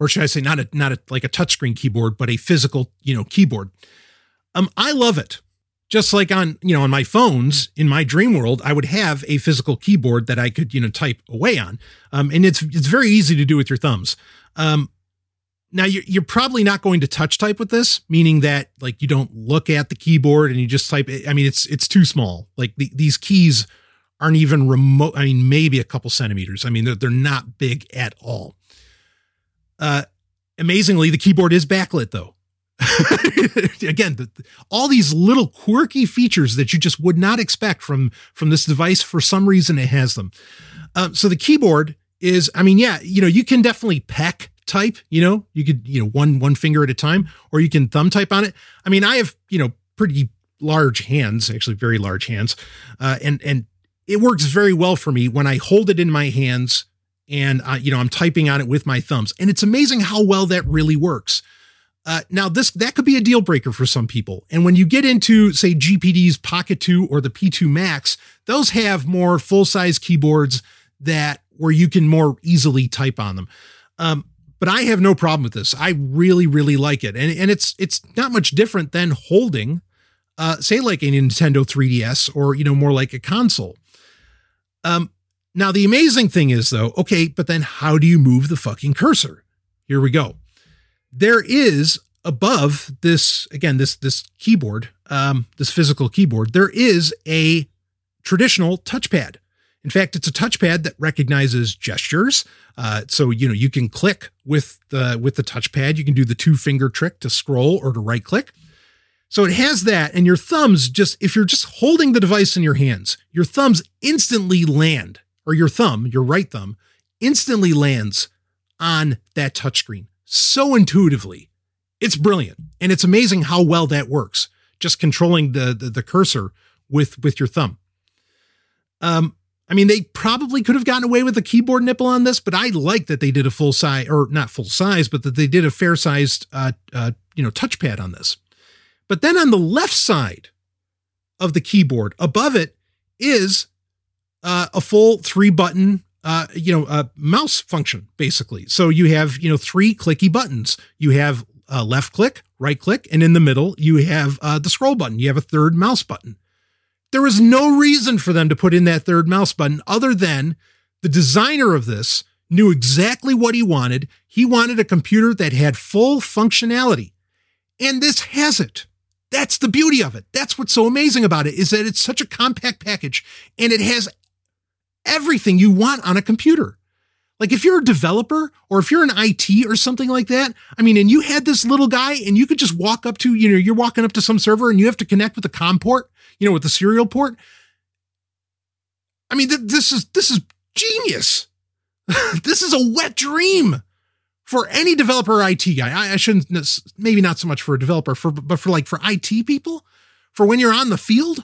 or should I say not a not a like a touchscreen keyboard but a physical you know keyboard um I love it just like on you know on my phones in my dream world i would have a physical keyboard that i could you know type away on. Um, and it's it's very easy to do with your thumbs. Um, now you're, you're probably not going to touch type with this meaning that like you don't look at the keyboard and you just type it. I mean it's it's too small. Like the, these keys aren't even remote i mean maybe a couple centimeters. I mean they're, they're not big at all. Uh amazingly the keyboard is backlit though again the, all these little quirky features that you just would not expect from from this device for some reason it has them. Um, so the keyboard is i mean yeah you know you can definitely peck type you know you could you know one one finger at a time or you can thumb type on it. I mean i have you know pretty large hands actually very large hands uh, and and it works very well for me when i hold it in my hands and you know i'm typing on it with my thumbs. And it's amazing how well that really works uh, now, this that could be a deal breaker for some people. And when you get into, say, GPD's Pocket 2 or the P2 Max, those have more full size keyboards that where you can more easily type on them. Um, but I have no problem with this. I really, really like it, and and it's it's not much different than holding, uh, say, like a Nintendo 3DS or you know more like a console. Um, now the amazing thing is though, okay, but then how do you move the fucking cursor? Here we go there is above this again this this keyboard um, this physical keyboard there is a traditional touchpad. In fact it's a touchpad that recognizes gestures. Uh, so you know you can click with the with the touchpad. You can do the two finger trick to scroll or to right click so it has that and your thumbs just if you're just holding the device in your hands your thumbs instantly land or your thumb your right thumb instantly lands on that touchscreen so intuitively. It's brilliant. And it's amazing how well that works. Just controlling the, the, the cursor with, with your thumb. Um, I mean, they probably could have gotten away with a keyboard nipple on this, but I like that they did a full size, or not full size, but that they did a fair sized, uh, uh, you know, touchpad on this. But then on the left side of the keyboard, above it is uh, a full three button uh, you know, a mouse function basically. So you have, you know, three clicky buttons. You have left click, right click, and in the middle you have uh, the scroll button. You have a third mouse button. There was no reason for them to put in that third mouse button other than the designer of this knew exactly what he wanted. He wanted a computer that had full functionality. And this has it. That's the beauty of it. That's what's so amazing about it is that it's such a compact package and it has everything you want on a computer. Like if you're a developer or if you're an IT or something like that, I mean, and you had this little guy and you could just walk up to, you know, you're walking up to some server and you have to connect with the COM port, you know, with the serial port. I mean, th- this is this is genius. this is a wet dream for any developer IT guy. I, I shouldn't maybe not so much for a developer, for but for like for IT people, for when you're on the field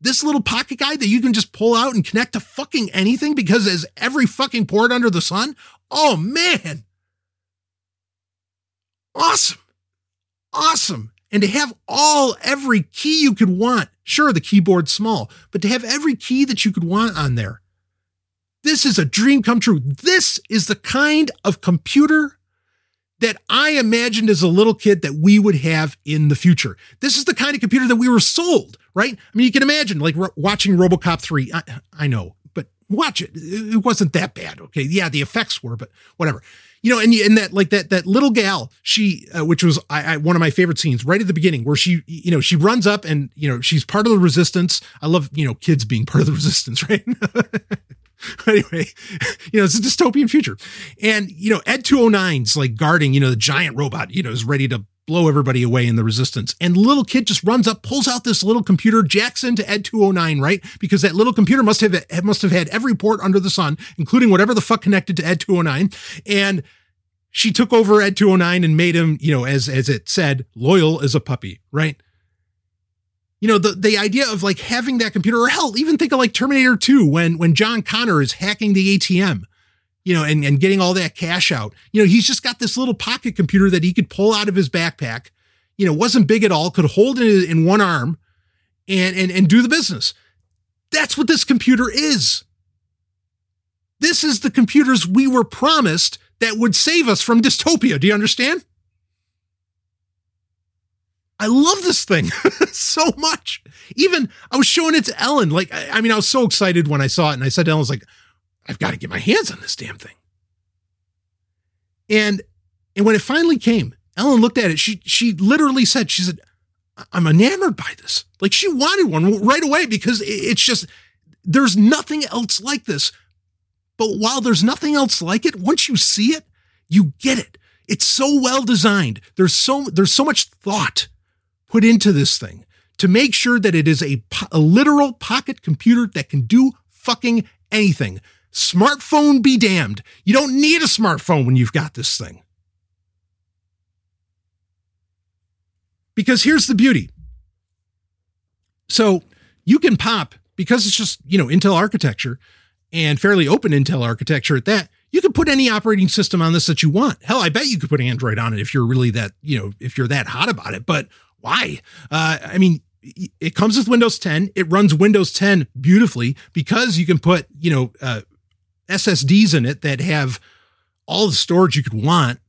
this little pocket guy that you can just pull out and connect to fucking anything because there's every fucking port under the sun. Oh man. Awesome. Awesome. And to have all every key you could want. Sure, the keyboard's small, but to have every key that you could want on there. This is a dream come true. This is the kind of computer that I imagined as a little kid that we would have in the future. This is the kind of computer that we were sold, right? I mean, you can imagine like watching Robocop 3. I, I know, but watch it. It wasn't that bad. Okay. Yeah, the effects were, but whatever. You know, and, and that like that that little gal, she uh, which was I, I, one of my favorite scenes right at the beginning where she you know she runs up and you know she's part of the resistance. I love you know kids being part of the resistance, right? anyway, you know, it's a dystopian future. And, you know, Ed 209's like guarding, you know, the giant robot, you know, is ready to blow everybody away in the resistance. And little kid just runs up, pulls out this little computer, jacks into Ed 209, right? Because that little computer must have must have had every port under the sun, including whatever the fuck connected to Ed 209. And she took over Ed 209 and made him, you know, as as it said, loyal as a puppy, right? You know the the idea of like having that computer or hell even think of like terminator 2 when when john connor is hacking the atm you know and, and getting all that cash out. You know he's just got this little pocket computer that he could pull out of his backpack you know wasn't big at all could hold it in one arm and and, and do the business. That's what this computer is. This is the computers we were promised that would save us from dystopia. Do you understand I love this thing so much. Even I was showing it to Ellen. Like, I, I mean, I was so excited when I saw it, and I said to Ellen, I was like, I've got to get my hands on this damn thing. And and when it finally came, Ellen looked at it. She she literally said, she said, I'm enamored by this. Like she wanted one right away because it's just there's nothing else like this. But while there's nothing else like it, once you see it, you get it. It's so well designed. There's so there's so much thought put into this thing to make sure that it is a, a literal pocket computer that can do fucking anything. Smartphone be damned. You don't need a smartphone when you've got this thing. Because here's the beauty. So you can pop, because it's just, you know, Intel architecture and fairly open Intel architecture at that, you can put any operating system on this that you want. Hell, I bet you could put Android on it if you're really that, you know, if you're that hot about it. But why? Uh, I mean, it comes with Windows 10. It runs Windows 10 beautifully because you can put, you know, uh, SSDs in it that have all the storage you could want.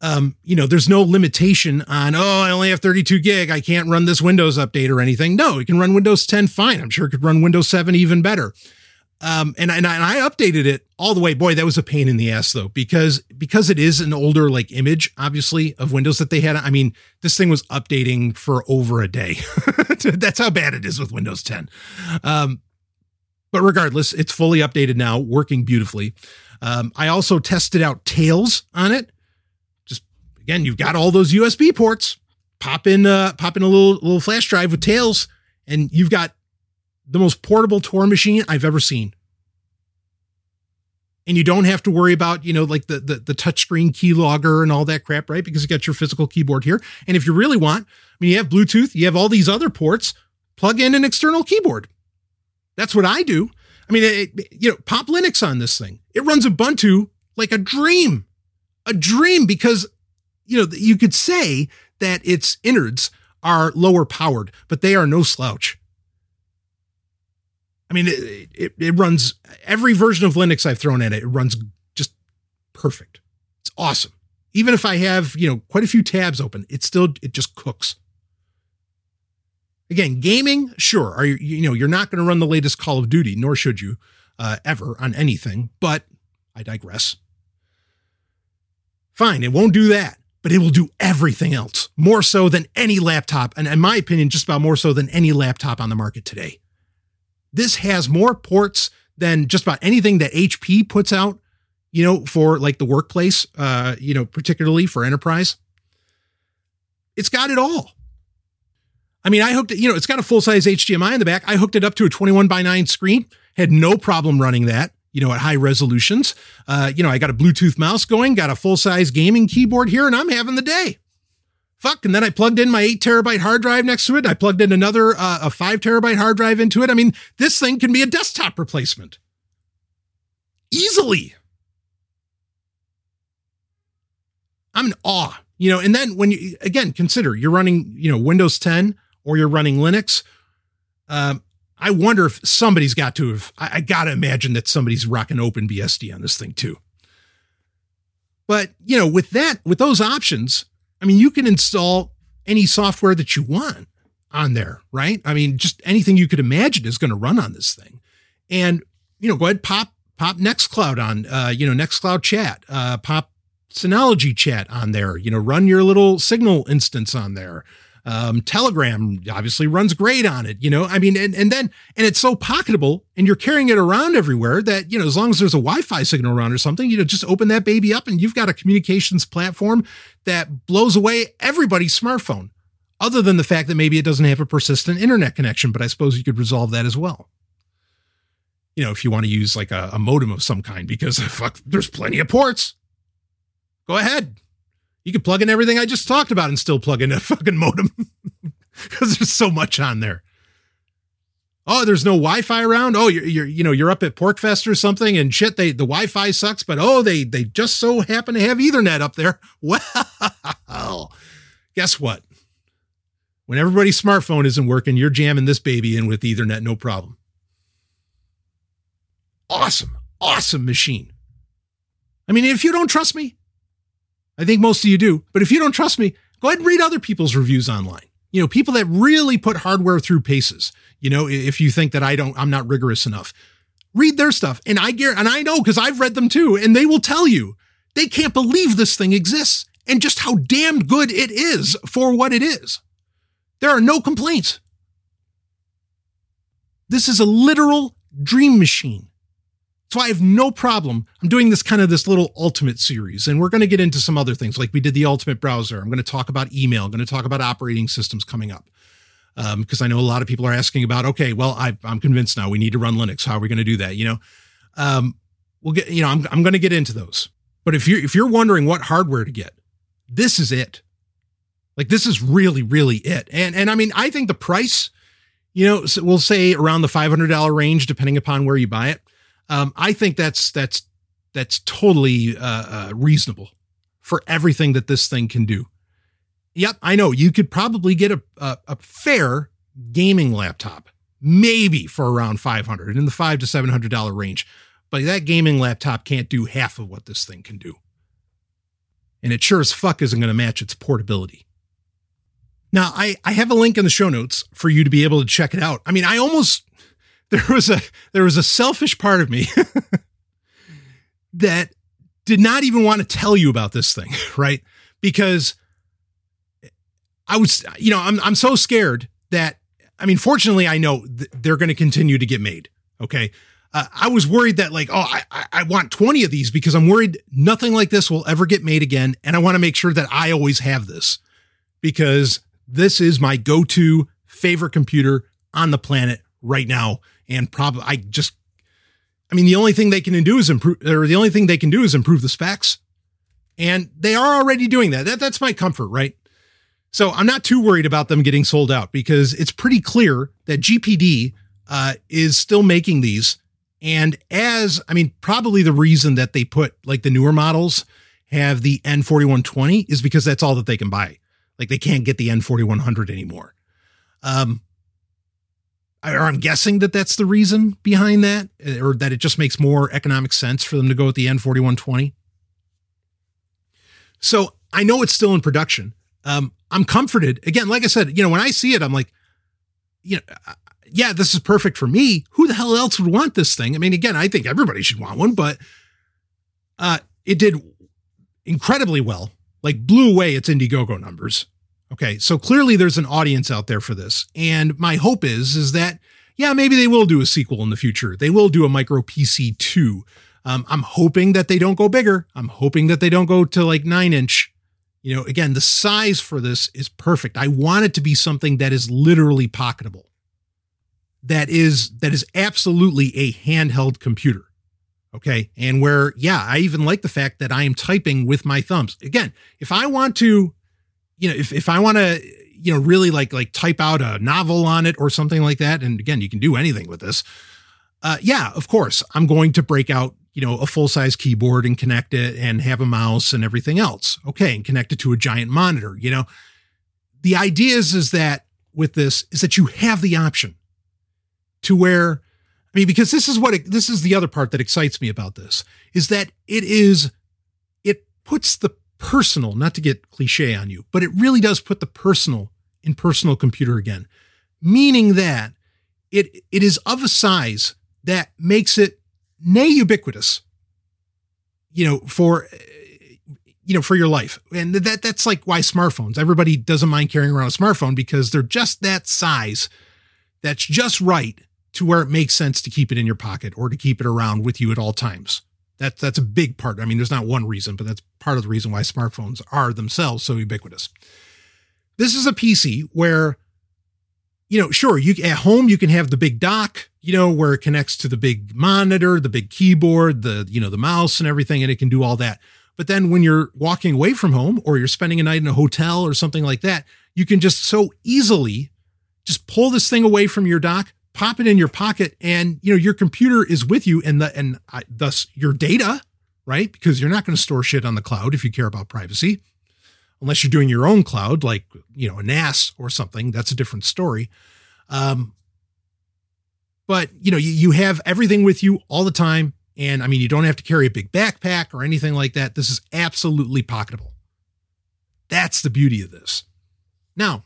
Um, you know, there's no limitation on, oh, I only have 32 gig. I can't run this Windows update or anything. No, it can run Windows 10 fine. I'm sure it could run Windows 7 even better. Um, and, and I, and I updated it all the way. Boy, that was a pain in the ass though, because, because it is an older like image, obviously of Windows that they had. I mean, this thing was updating for over a day. That's how bad it is with Windows 10. Um, but regardless, it's fully updated now, working beautifully. Um, I also tested out Tails on it. Just again, you've got all those USB ports. Pop in, uh, pop in a little little flash drive with Tails, and you've got the most portable Tor machine I've ever seen. And you don't have to worry about, you know, like the the, the touchscreen keylogger and all that crap, right? Because you got your physical keyboard here. And if you really want, I mean, you have Bluetooth, you have all these other ports. Plug in an external keyboard that's what I do. I mean, it, you know, pop Linux on this thing. It runs Ubuntu like a dream, a dream because, you know, you could say that its innards are lower powered, but they are no slouch. I mean, it, it, it runs every version of Linux I've thrown at it. It runs just perfect. It's awesome. Even if I have, you know, quite a few tabs open, it still, it just cooks. Again, gaming, sure. Are you, you know, you're not going to run the latest Call of Duty, nor should you uh, ever on anything, but I digress. Fine, it won't do that, but it will do everything else more so than any laptop. And in my opinion, just about more so than any laptop on the market today. This has more ports than just about anything that HP puts out, you know, for like the workplace, uh, you know, particularly for enterprise. It's got it all. I mean, I hooked it, you know, it's got a full size HDMI in the back. I hooked it up to a 21 by 9 screen, had no problem running that, you know, at high resolutions. Uh, you know, I got a Bluetooth mouse going, got a full size gaming keyboard here, and I'm having the day. Fuck. And then I plugged in my eight terabyte hard drive next to it. I plugged in another, uh, a five terabyte hard drive into it. I mean, this thing can be a desktop replacement easily. I'm in awe, you know, and then when you, again, consider you're running, you know, Windows 10 or you're running Linux, um, I wonder if somebody's got to have, I, I got to imagine that somebody's rocking OpenBSD on this thing too. But, you know, with that, with those options, I mean, you can install any software that you want on there, right? I mean, just anything you could imagine is going to run on this thing. And, you know, go ahead, pop, pop Nextcloud on, uh, you know, Nextcloud chat, uh, pop Synology chat on there, you know, run your little signal instance on there. Um, Telegram obviously runs great on it, you know. I mean, and, and then and it's so pocketable, and you're carrying it around everywhere that you know, as long as there's a Wi-Fi signal around or something, you know, just open that baby up, and you've got a communications platform that blows away everybody's smartphone. Other than the fact that maybe it doesn't have a persistent internet connection, but I suppose you could resolve that as well. You know, if you want to use like a, a modem of some kind, because fuck, there's plenty of ports. Go ahead, you could plug in everything I just talked about and still plug in a fucking modem because there's so much on there. Oh, there's no Wi-Fi around. Oh, you're, you're you know you're up at PorcFest or something and shit. They the Wi-Fi sucks, but oh they they just so happen to have Ethernet up there. Well, guess what? When everybody's smartphone isn't working, you're jamming this baby in with Ethernet, no problem. Awesome, awesome machine. I mean, if you don't trust me, I think most of you do. But if you don't trust me, Go ahead and read other people's reviews online. You know, people that really put hardware through paces. You know, if you think that I don't, I'm not rigorous enough, read their stuff. And I guarantee, and I know because I've read them too, and they will tell you they can't believe this thing exists and just how damned good it is for what it is. There are no complaints. This is a literal dream machine. So I have no problem. I'm doing this kind of this little ultimate series, and we're going to get into some other things like we did the ultimate browser. I'm going to talk about email. I'm going to talk about operating systems coming up because um, I know a lot of people are asking about. Okay, well, I, am convinced now we need to run Linux. How are we going to do that? You know, um, we'll get. You know, I'm I'm going to get into those. But if you if you're wondering what hardware to get, this is it. Like this is really really it. And and I mean, I think the price, you know, we'll say around the $500 range depending upon where you buy it um, I think that's that's that's totally uh, uh, reasonable for everything that this thing can do. Yep, I know you could probably get a, a, a fair gaming laptop, maybe for around five hundred in the five to seven hundred dollar range, but that gaming laptop can't do half of what this thing can do, and it sure as fuck isn't going to match its portability. Now, I, I have a link in the show notes for you to be able to check it out. I mean, I almost there was a there was a selfish part of me that did not even want to tell you about this thing, right? Because I was, you know, I'm I'm so scared that I mean, fortunately, I know th- they're going to continue to get made. Okay. Uh, I was worried that like, oh, I, I want 20 of these because I'm worried nothing like this will ever get made again. And I want to make sure that I always have this because this is my go-to favorite computer on the planet right now and probably I just I mean the only thing they can do is improve or the only thing they can do is improve the specs. And they are already doing that. that that's my comfort, right? So I'm not too worried about them getting sold out because it's pretty clear that GPD uh, is still making these. And as I mean, probably the reason that they put like the newer models have the N4120 is because that's all that they can buy. Like they can't get the N4100 anymore. Um, or I'm guessing that that's the reason behind that, eh, or that it just makes more economic sense for them to go with the N4120. So I know it's still in production. Um, I'm comforted. Again, like I said, you know, when I see it, I'm like, you know, yeah, this is perfect for me. Who the hell else would want this thing? I mean, again, I think everybody should want one, but uh, it did incredibly well, like blew away its Indiegogo numbers. Okay, so clearly there's an audience out there for this, and my hope is is that yeah, maybe they will do a sequel in the future. They will do a micro PC two. Um, I'm hoping that they don't go bigger. I'm hoping that they don't go to like nine inch. You know, again, the size for this is perfect. I want it to be something that is literally pocketable. That is that is absolutely a handheld computer. Okay. And where, yeah, I even like the fact that I am typing with my thumbs. Again, if I want to you know, if, if I want to, you know, really like, like type out a novel on it or something like that. And again, you can do anything with this. Uh, yeah, of course, I'm going to break out, you know, a full size keyboard and connect it and have a mouse and everything else. Okay. And connect it to a giant monitor. You know, the idea is, is that with this is that you have the option to where, I mean, because this is what it, this is the other part that excites me about this is that it is, it puts the personal, not to get cliche on you, but it really does put the personal in personal computer again, meaning that it it is of a size that makes it nay ubiquitous. You know, for you know, for your life. And that that's like why smartphones. Everybody doesn't mind carrying around a smartphone because they're just that size that's just right to where it makes sense to keep it in your pocket or to keep it around with you at all times. That, that's a big part. I mean, there's not one reason, but that's part of the reason why smartphones are themselves so ubiquitous. This is a PC where, you know, sure, you at home you can have the big dock, you know, where it connects to the big monitor, the big keyboard, the, you know, the mouse and everything, and it can do all that. But then when you're walking away from home or you're spending a night in a hotel or something like that, you can just so easily just pull this thing away from your dock, pop it in your pocket and you know your computer is with you and the and uh, thus your data right? Because you're not going to store shit on the cloud if you care about privacy. Unless you're doing your own cloud like you know a nas or something that's a different story. Um but you know you, you have everything with you all the time. And i mean you don't have to carry a big backpack or anything like that. This is absolutely pocketable. That's the beauty of this. Now,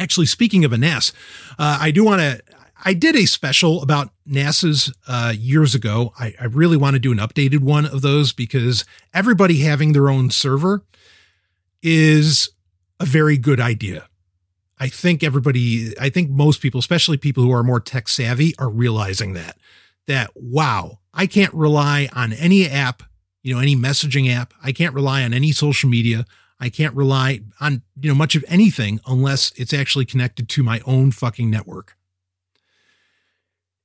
actually, speaking of a NAS, uh, I do want to. I did a special about NAS's uh, years ago. I, I really want to do an updated one of those because everybody having their own server is a very good idea. I think everybody, I think most people, especially people who are more tech savvy, are realizing that. That, wow, I can't rely on any app, you know, any messaging app. I can't rely on any social media. I can't rely on, you know, much of anything unless it's actually connected to my own fucking network.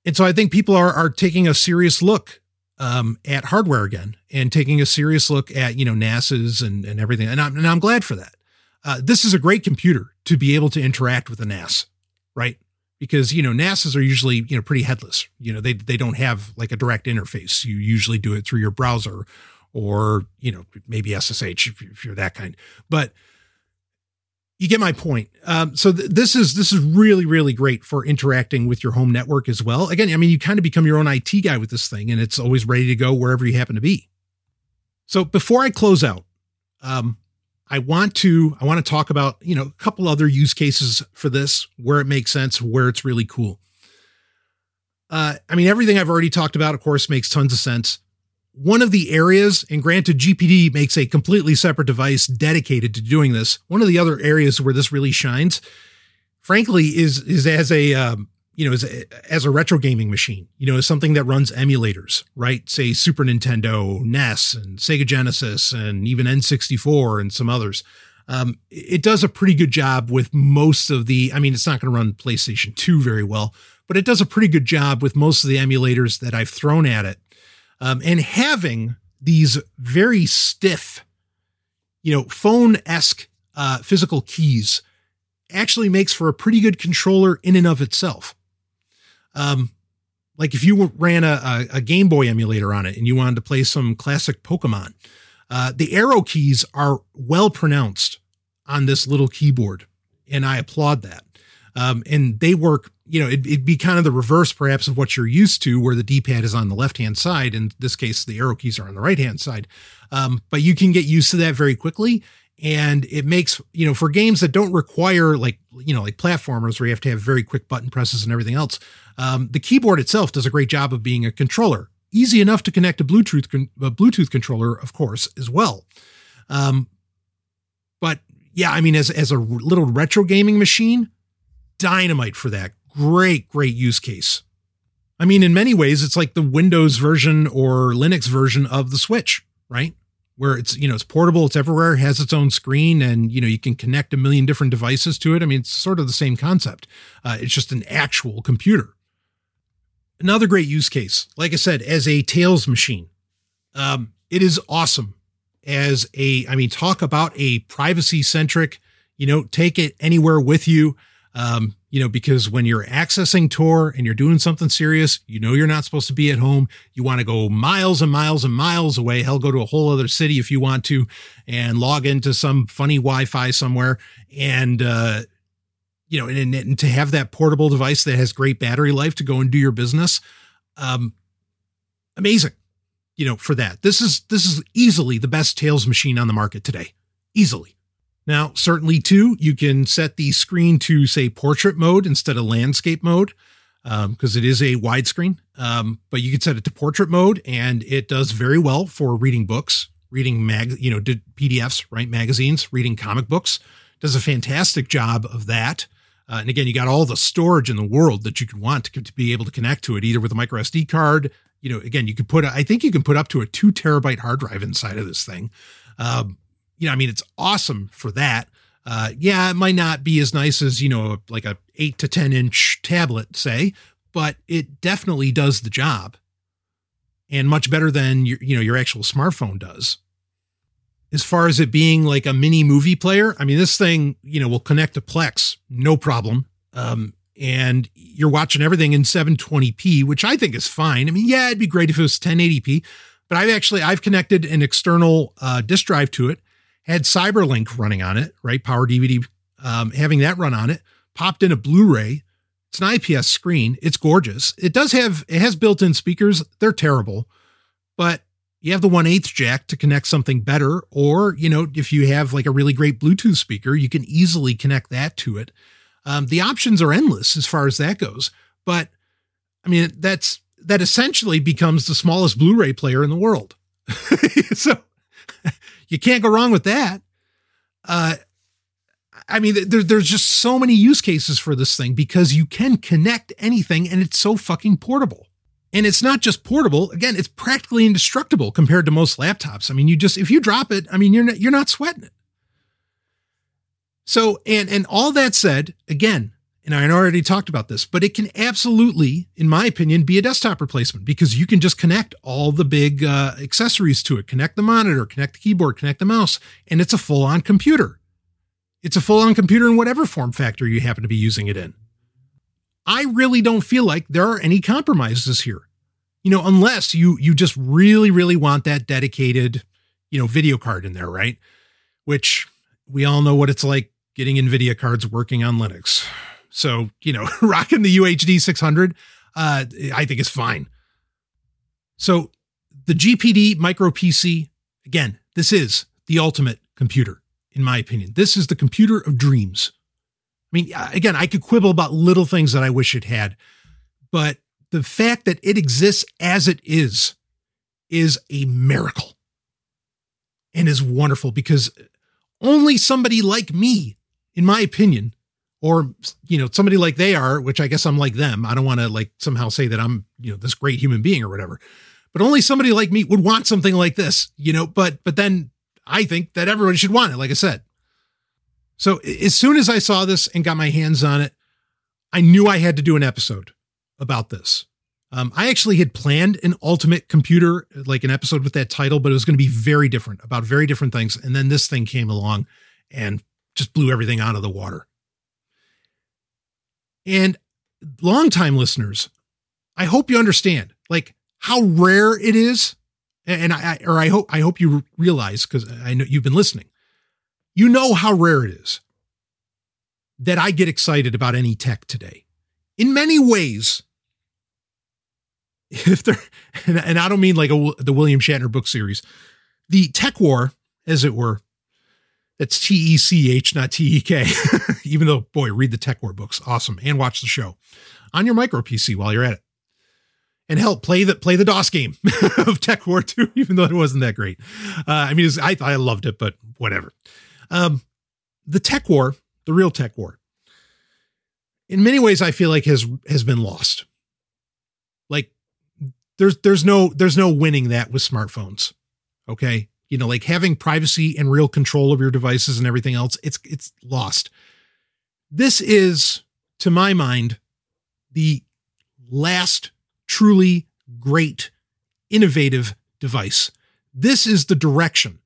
And so I think people are are taking a serious look um, at hardware again and taking a serious look at you know NAS's and and everything. And I'm and I'm glad for that. Uh, this is a great computer to be able to interact with a NAS, right? Because you know NASs are usually you know pretty headless. You know they they don't have like a direct interface. You usually do it through your browser or you know maybe SSH if, you're that kind. But you get my point. Um, so th- this is this is really really great for interacting with your home network as well. Again, I mean, you kind of become your own IT guy with this thing, and it's always ready to go wherever you happen to be. So before I close out, um, I want to I want to talk about you know a couple other use cases for this where it makes sense, where it's really cool. Uh, I mean, everything I've already talked about, of course, makes tons of sense one of the areas, and granted, GPD makes a completely separate device dedicated to doing this. One of the other areas where this really shines, frankly, is is as a um, you know as a, as a retro gaming machine. You know, as something that runs emulators, right? Say Super Nintendo, NES, and Sega Genesis, and even N64 and some others. Um, it does a pretty good job with most of the. I mean, it's not going to run PlayStation 2 very well, but it does a pretty good job with most of the emulators that I've thrown at it um, and having these very stiff, you know, phone esque uh, physical keys actually makes for a pretty good controller in and of itself. Um, like if you ran a, a, Game Boy emulator on it and you wanted to play some classic Pokemon, uh, the arrow keys are well pronounced on this little keyboard, and I applaud that. Um, and they work you know, it'd, it'd, be kind of the reverse perhaps of what you're used to, where the D-pad is on the left-hand side. In this case, the arrow keys are on the right-hand side. Um, but you can get used to that very quickly. And it makes, you know, for games that don't require like, you know, like platformers where you have to have very quick button presses and everything else, um, the keyboard itself does a great job of being a controller. Easy enough to connect a Bluetooth, con- a Bluetooth controller, of course, as well. Um, but yeah, I mean, as, as a little retro gaming machine, dynamite for that great, great use case. I mean, in many ways, it's like the Windows version or Linux version of the Switch, right? Where it's, you know, it's portable, it's everywhere, has its own screen, and, you know, you can connect a million different devices to it. I mean, it's sort of the same concept. Uh, it's just an actual computer. Another great use case, like I said, as a Tails machine. Um, it is awesome as a, I mean, talk about a privacy centric, you know, take it anywhere with you. Um, you know, because when you're accessing Tor and you're doing something serious, you know you're not supposed to be at home. You want to go miles and miles and miles away. Hell, go to a whole other city if you want to, and log into some funny Wi-Fi somewhere. And uh, you know, and, and to have that portable device that has great battery life to go and do your business, um, amazing. You know, for that, this is this is easily the best Tails machine on the market today, easily. Now, certainly too, you can set the screen to say portrait mode instead of landscape mode because um, it is a widescreen. Um, but you can set it to portrait mode, and it does very well for reading books, reading mag, you know, PDFs, right, magazines, reading comic books. Does a fantastic job of that. Uh, and again, you got all the storage in the world that you could want to, to be able to connect to it, either with a micro SD card. You know, again, you could put, I think you can put up to a two terabyte hard drive inside of this thing. Um, you know, I mean, it's awesome for that. Uh, yeah, it might not be as nice as, you know, like a eight to 10 inch tablet, say, but it definitely does the job and much better than your, you know, your actual smartphone does. As far as it being like a mini movie player, I mean, this thing, you know, will connect to Plex, no problem. Um, and you're watching everything in 720p, which I think is fine. I mean, yeah, it'd be great if it was 1080p, but I've actually I've connected an external uh, disk drive to it had Cyberlink running on it, right? Power DVD, um, having that run on it, popped in a Blu-ray. It's an IPS screen. It's gorgeous. It does have, it has built-in speakers. They're terrible, but You have the 1 8 jack to connect something better, or, you know, if you have like a really great Bluetooth speaker, you can easily connect that to it. Um, the options are endless as far as that goes. But I mean, that's that essentially becomes the smallest Blu ray player in the world. so you can't go wrong with that. Uh, I mean, there, there's just so many use cases for this thing because you can connect anything and it's so fucking portable. And it's not just portable. Again, it's practically indestructible compared to most laptops. I mean, you just if you drop it, I mean, you're not, you're not sweating it. So, and and all that said, again, and I already talked about this, but it can absolutely, in my opinion, be a desktop replacement because you can just connect all the big uh, accessories to it. Connect the monitor, connect the keyboard, connect the mouse, and it's a full-on computer. It's a full-on computer in whatever form factor you happen to be using it in. I really don't feel like there are any compromises here. You know, unless you you just really really want that dedicated, you know, video card in there, right? Which we all know what it's like getting Nvidia cards working on Linux. So, you know, rocking the UHD 600 uh I think is fine. So, the GPD micro PC again, this is the ultimate computer in my opinion. This is the computer of dreams. I mean, again, I could quibble about little things that I wish it had, but the fact that it exists as it is is a miracle and is wonderful because only somebody like me, in my opinion, or you know somebody like they are which i guess i'm like them i don't want to like somehow say that i'm you know this great human being or whatever but only somebody like me would want something like this you know but but then i think that everybody should want it like i said so as soon as I saw this and got my hands on it, I knew I had to do an episode about this. Um, I actually had planned an ultimate computer, like an episode with that title, but it was going to be very different about very different things. And then this thing came along and just blew everything out of the water. And longtime listeners, I hope you understand like how rare it is. And I, or I hope, I hope you realize because I know you've been listening you know how rare it is that I get excited about any tech today. In many ways, if there, and I don't mean like a, the William Shatner book series, the tech war, as it were, that's T E C H, not T E K. Even though, boy, read the TekWar books, awesome, and watch the show on your micro PC while you're at it. And help play the play the DOS game of TekWar 2, even though it wasn't that great. Uh, I mean, was, I I loved it, but whatever. Um, the tech war, the real tech war, in many ways, I feel like has has been lost. Like there's there's no there's no winning that with smartphones. Okay, you know, like having privacy and real control of your devices and everything else, it's it's lost. This is, to my mind, the last truly great, innovative device. This is the direction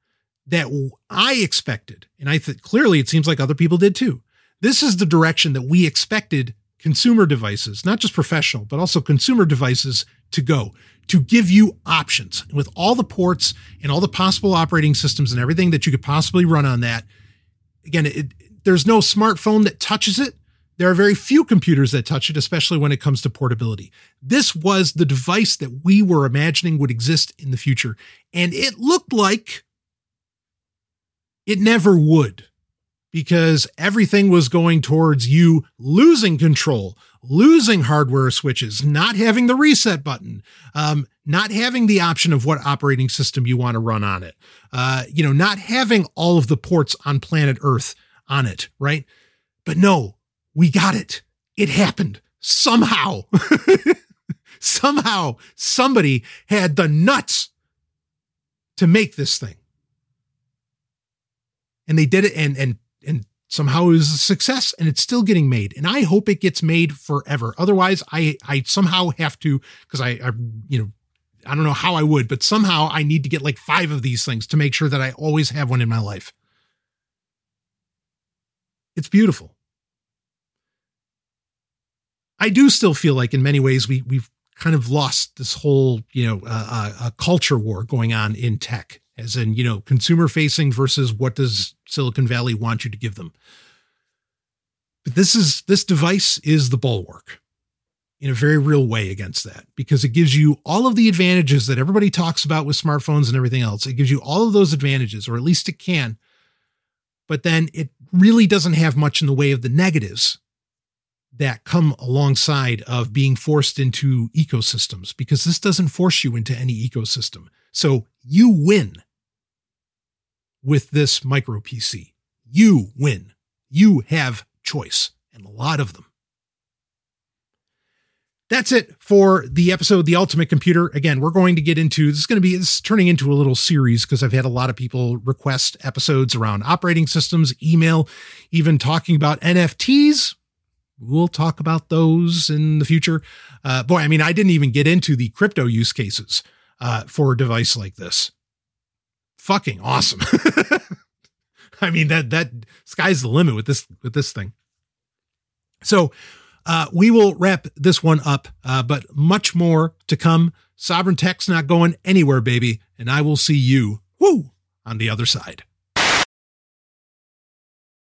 that I expected, and I think clearly it seems like other people did too. This is the direction that we expected consumer devices, not just professional, but also consumer devices to go to give you options with all the ports and all the possible operating systems and everything that you could possibly run on that. Again, it, there's no smartphone that touches it. There are very few computers that touch it, especially when it comes to portability. This was the device that we were imagining would exist in the future. And it looked like it never would because everything was going towards you losing control, losing hardware switches, not having the reset button, um, not having the option of what operating system you want to run on it, uh, you know, not having all of the ports on planet Earth on it, right? But no, we got it. It happened somehow. somehow somebody had the nuts to make this thing and they did it and and somehow it was a success and it's still getting made. And i hope it gets made forever. Otherwise i i somehow have to because I, I you know i don't know how i would but somehow i need to get like five of these things to make sure that i always have one in my life. It's beautiful. I do still feel like in many ways we we've kind of lost this whole you know uh, uh, culture war going on in tech as in, you know, consumer facing versus what does Silicon Valley want you to give them. But this is this device is the bulwark. in a very real way against that because it gives you all of the advantages that everybody talks about with smartphones and everything else. It gives you all of those advantages, or at least it can. But then it really doesn't have much in the way of the negatives that come alongside of being forced into ecosystems because this doesn't force you into any ecosystem. So you win with this micro PC. You win. You have choice and a lot of them. That's it for the episode, The Ultimate Computer. Again, we're going to get into this is going to be it's turning into a little series because I've had a lot of people request episodes around operating systems, email, even talking about NFTs. We'll talk about those in the future. Uh, boy, I mean, I didn't even get into the crypto use cases uh, for a device like this. Fucking awesome. I mean, that that sky's the limit with this with this thing. So uh, we will wrap this one up, uh, but much more to come. Sovereign Tech's not going anywhere, baby, and I will see you, woo, on the other side.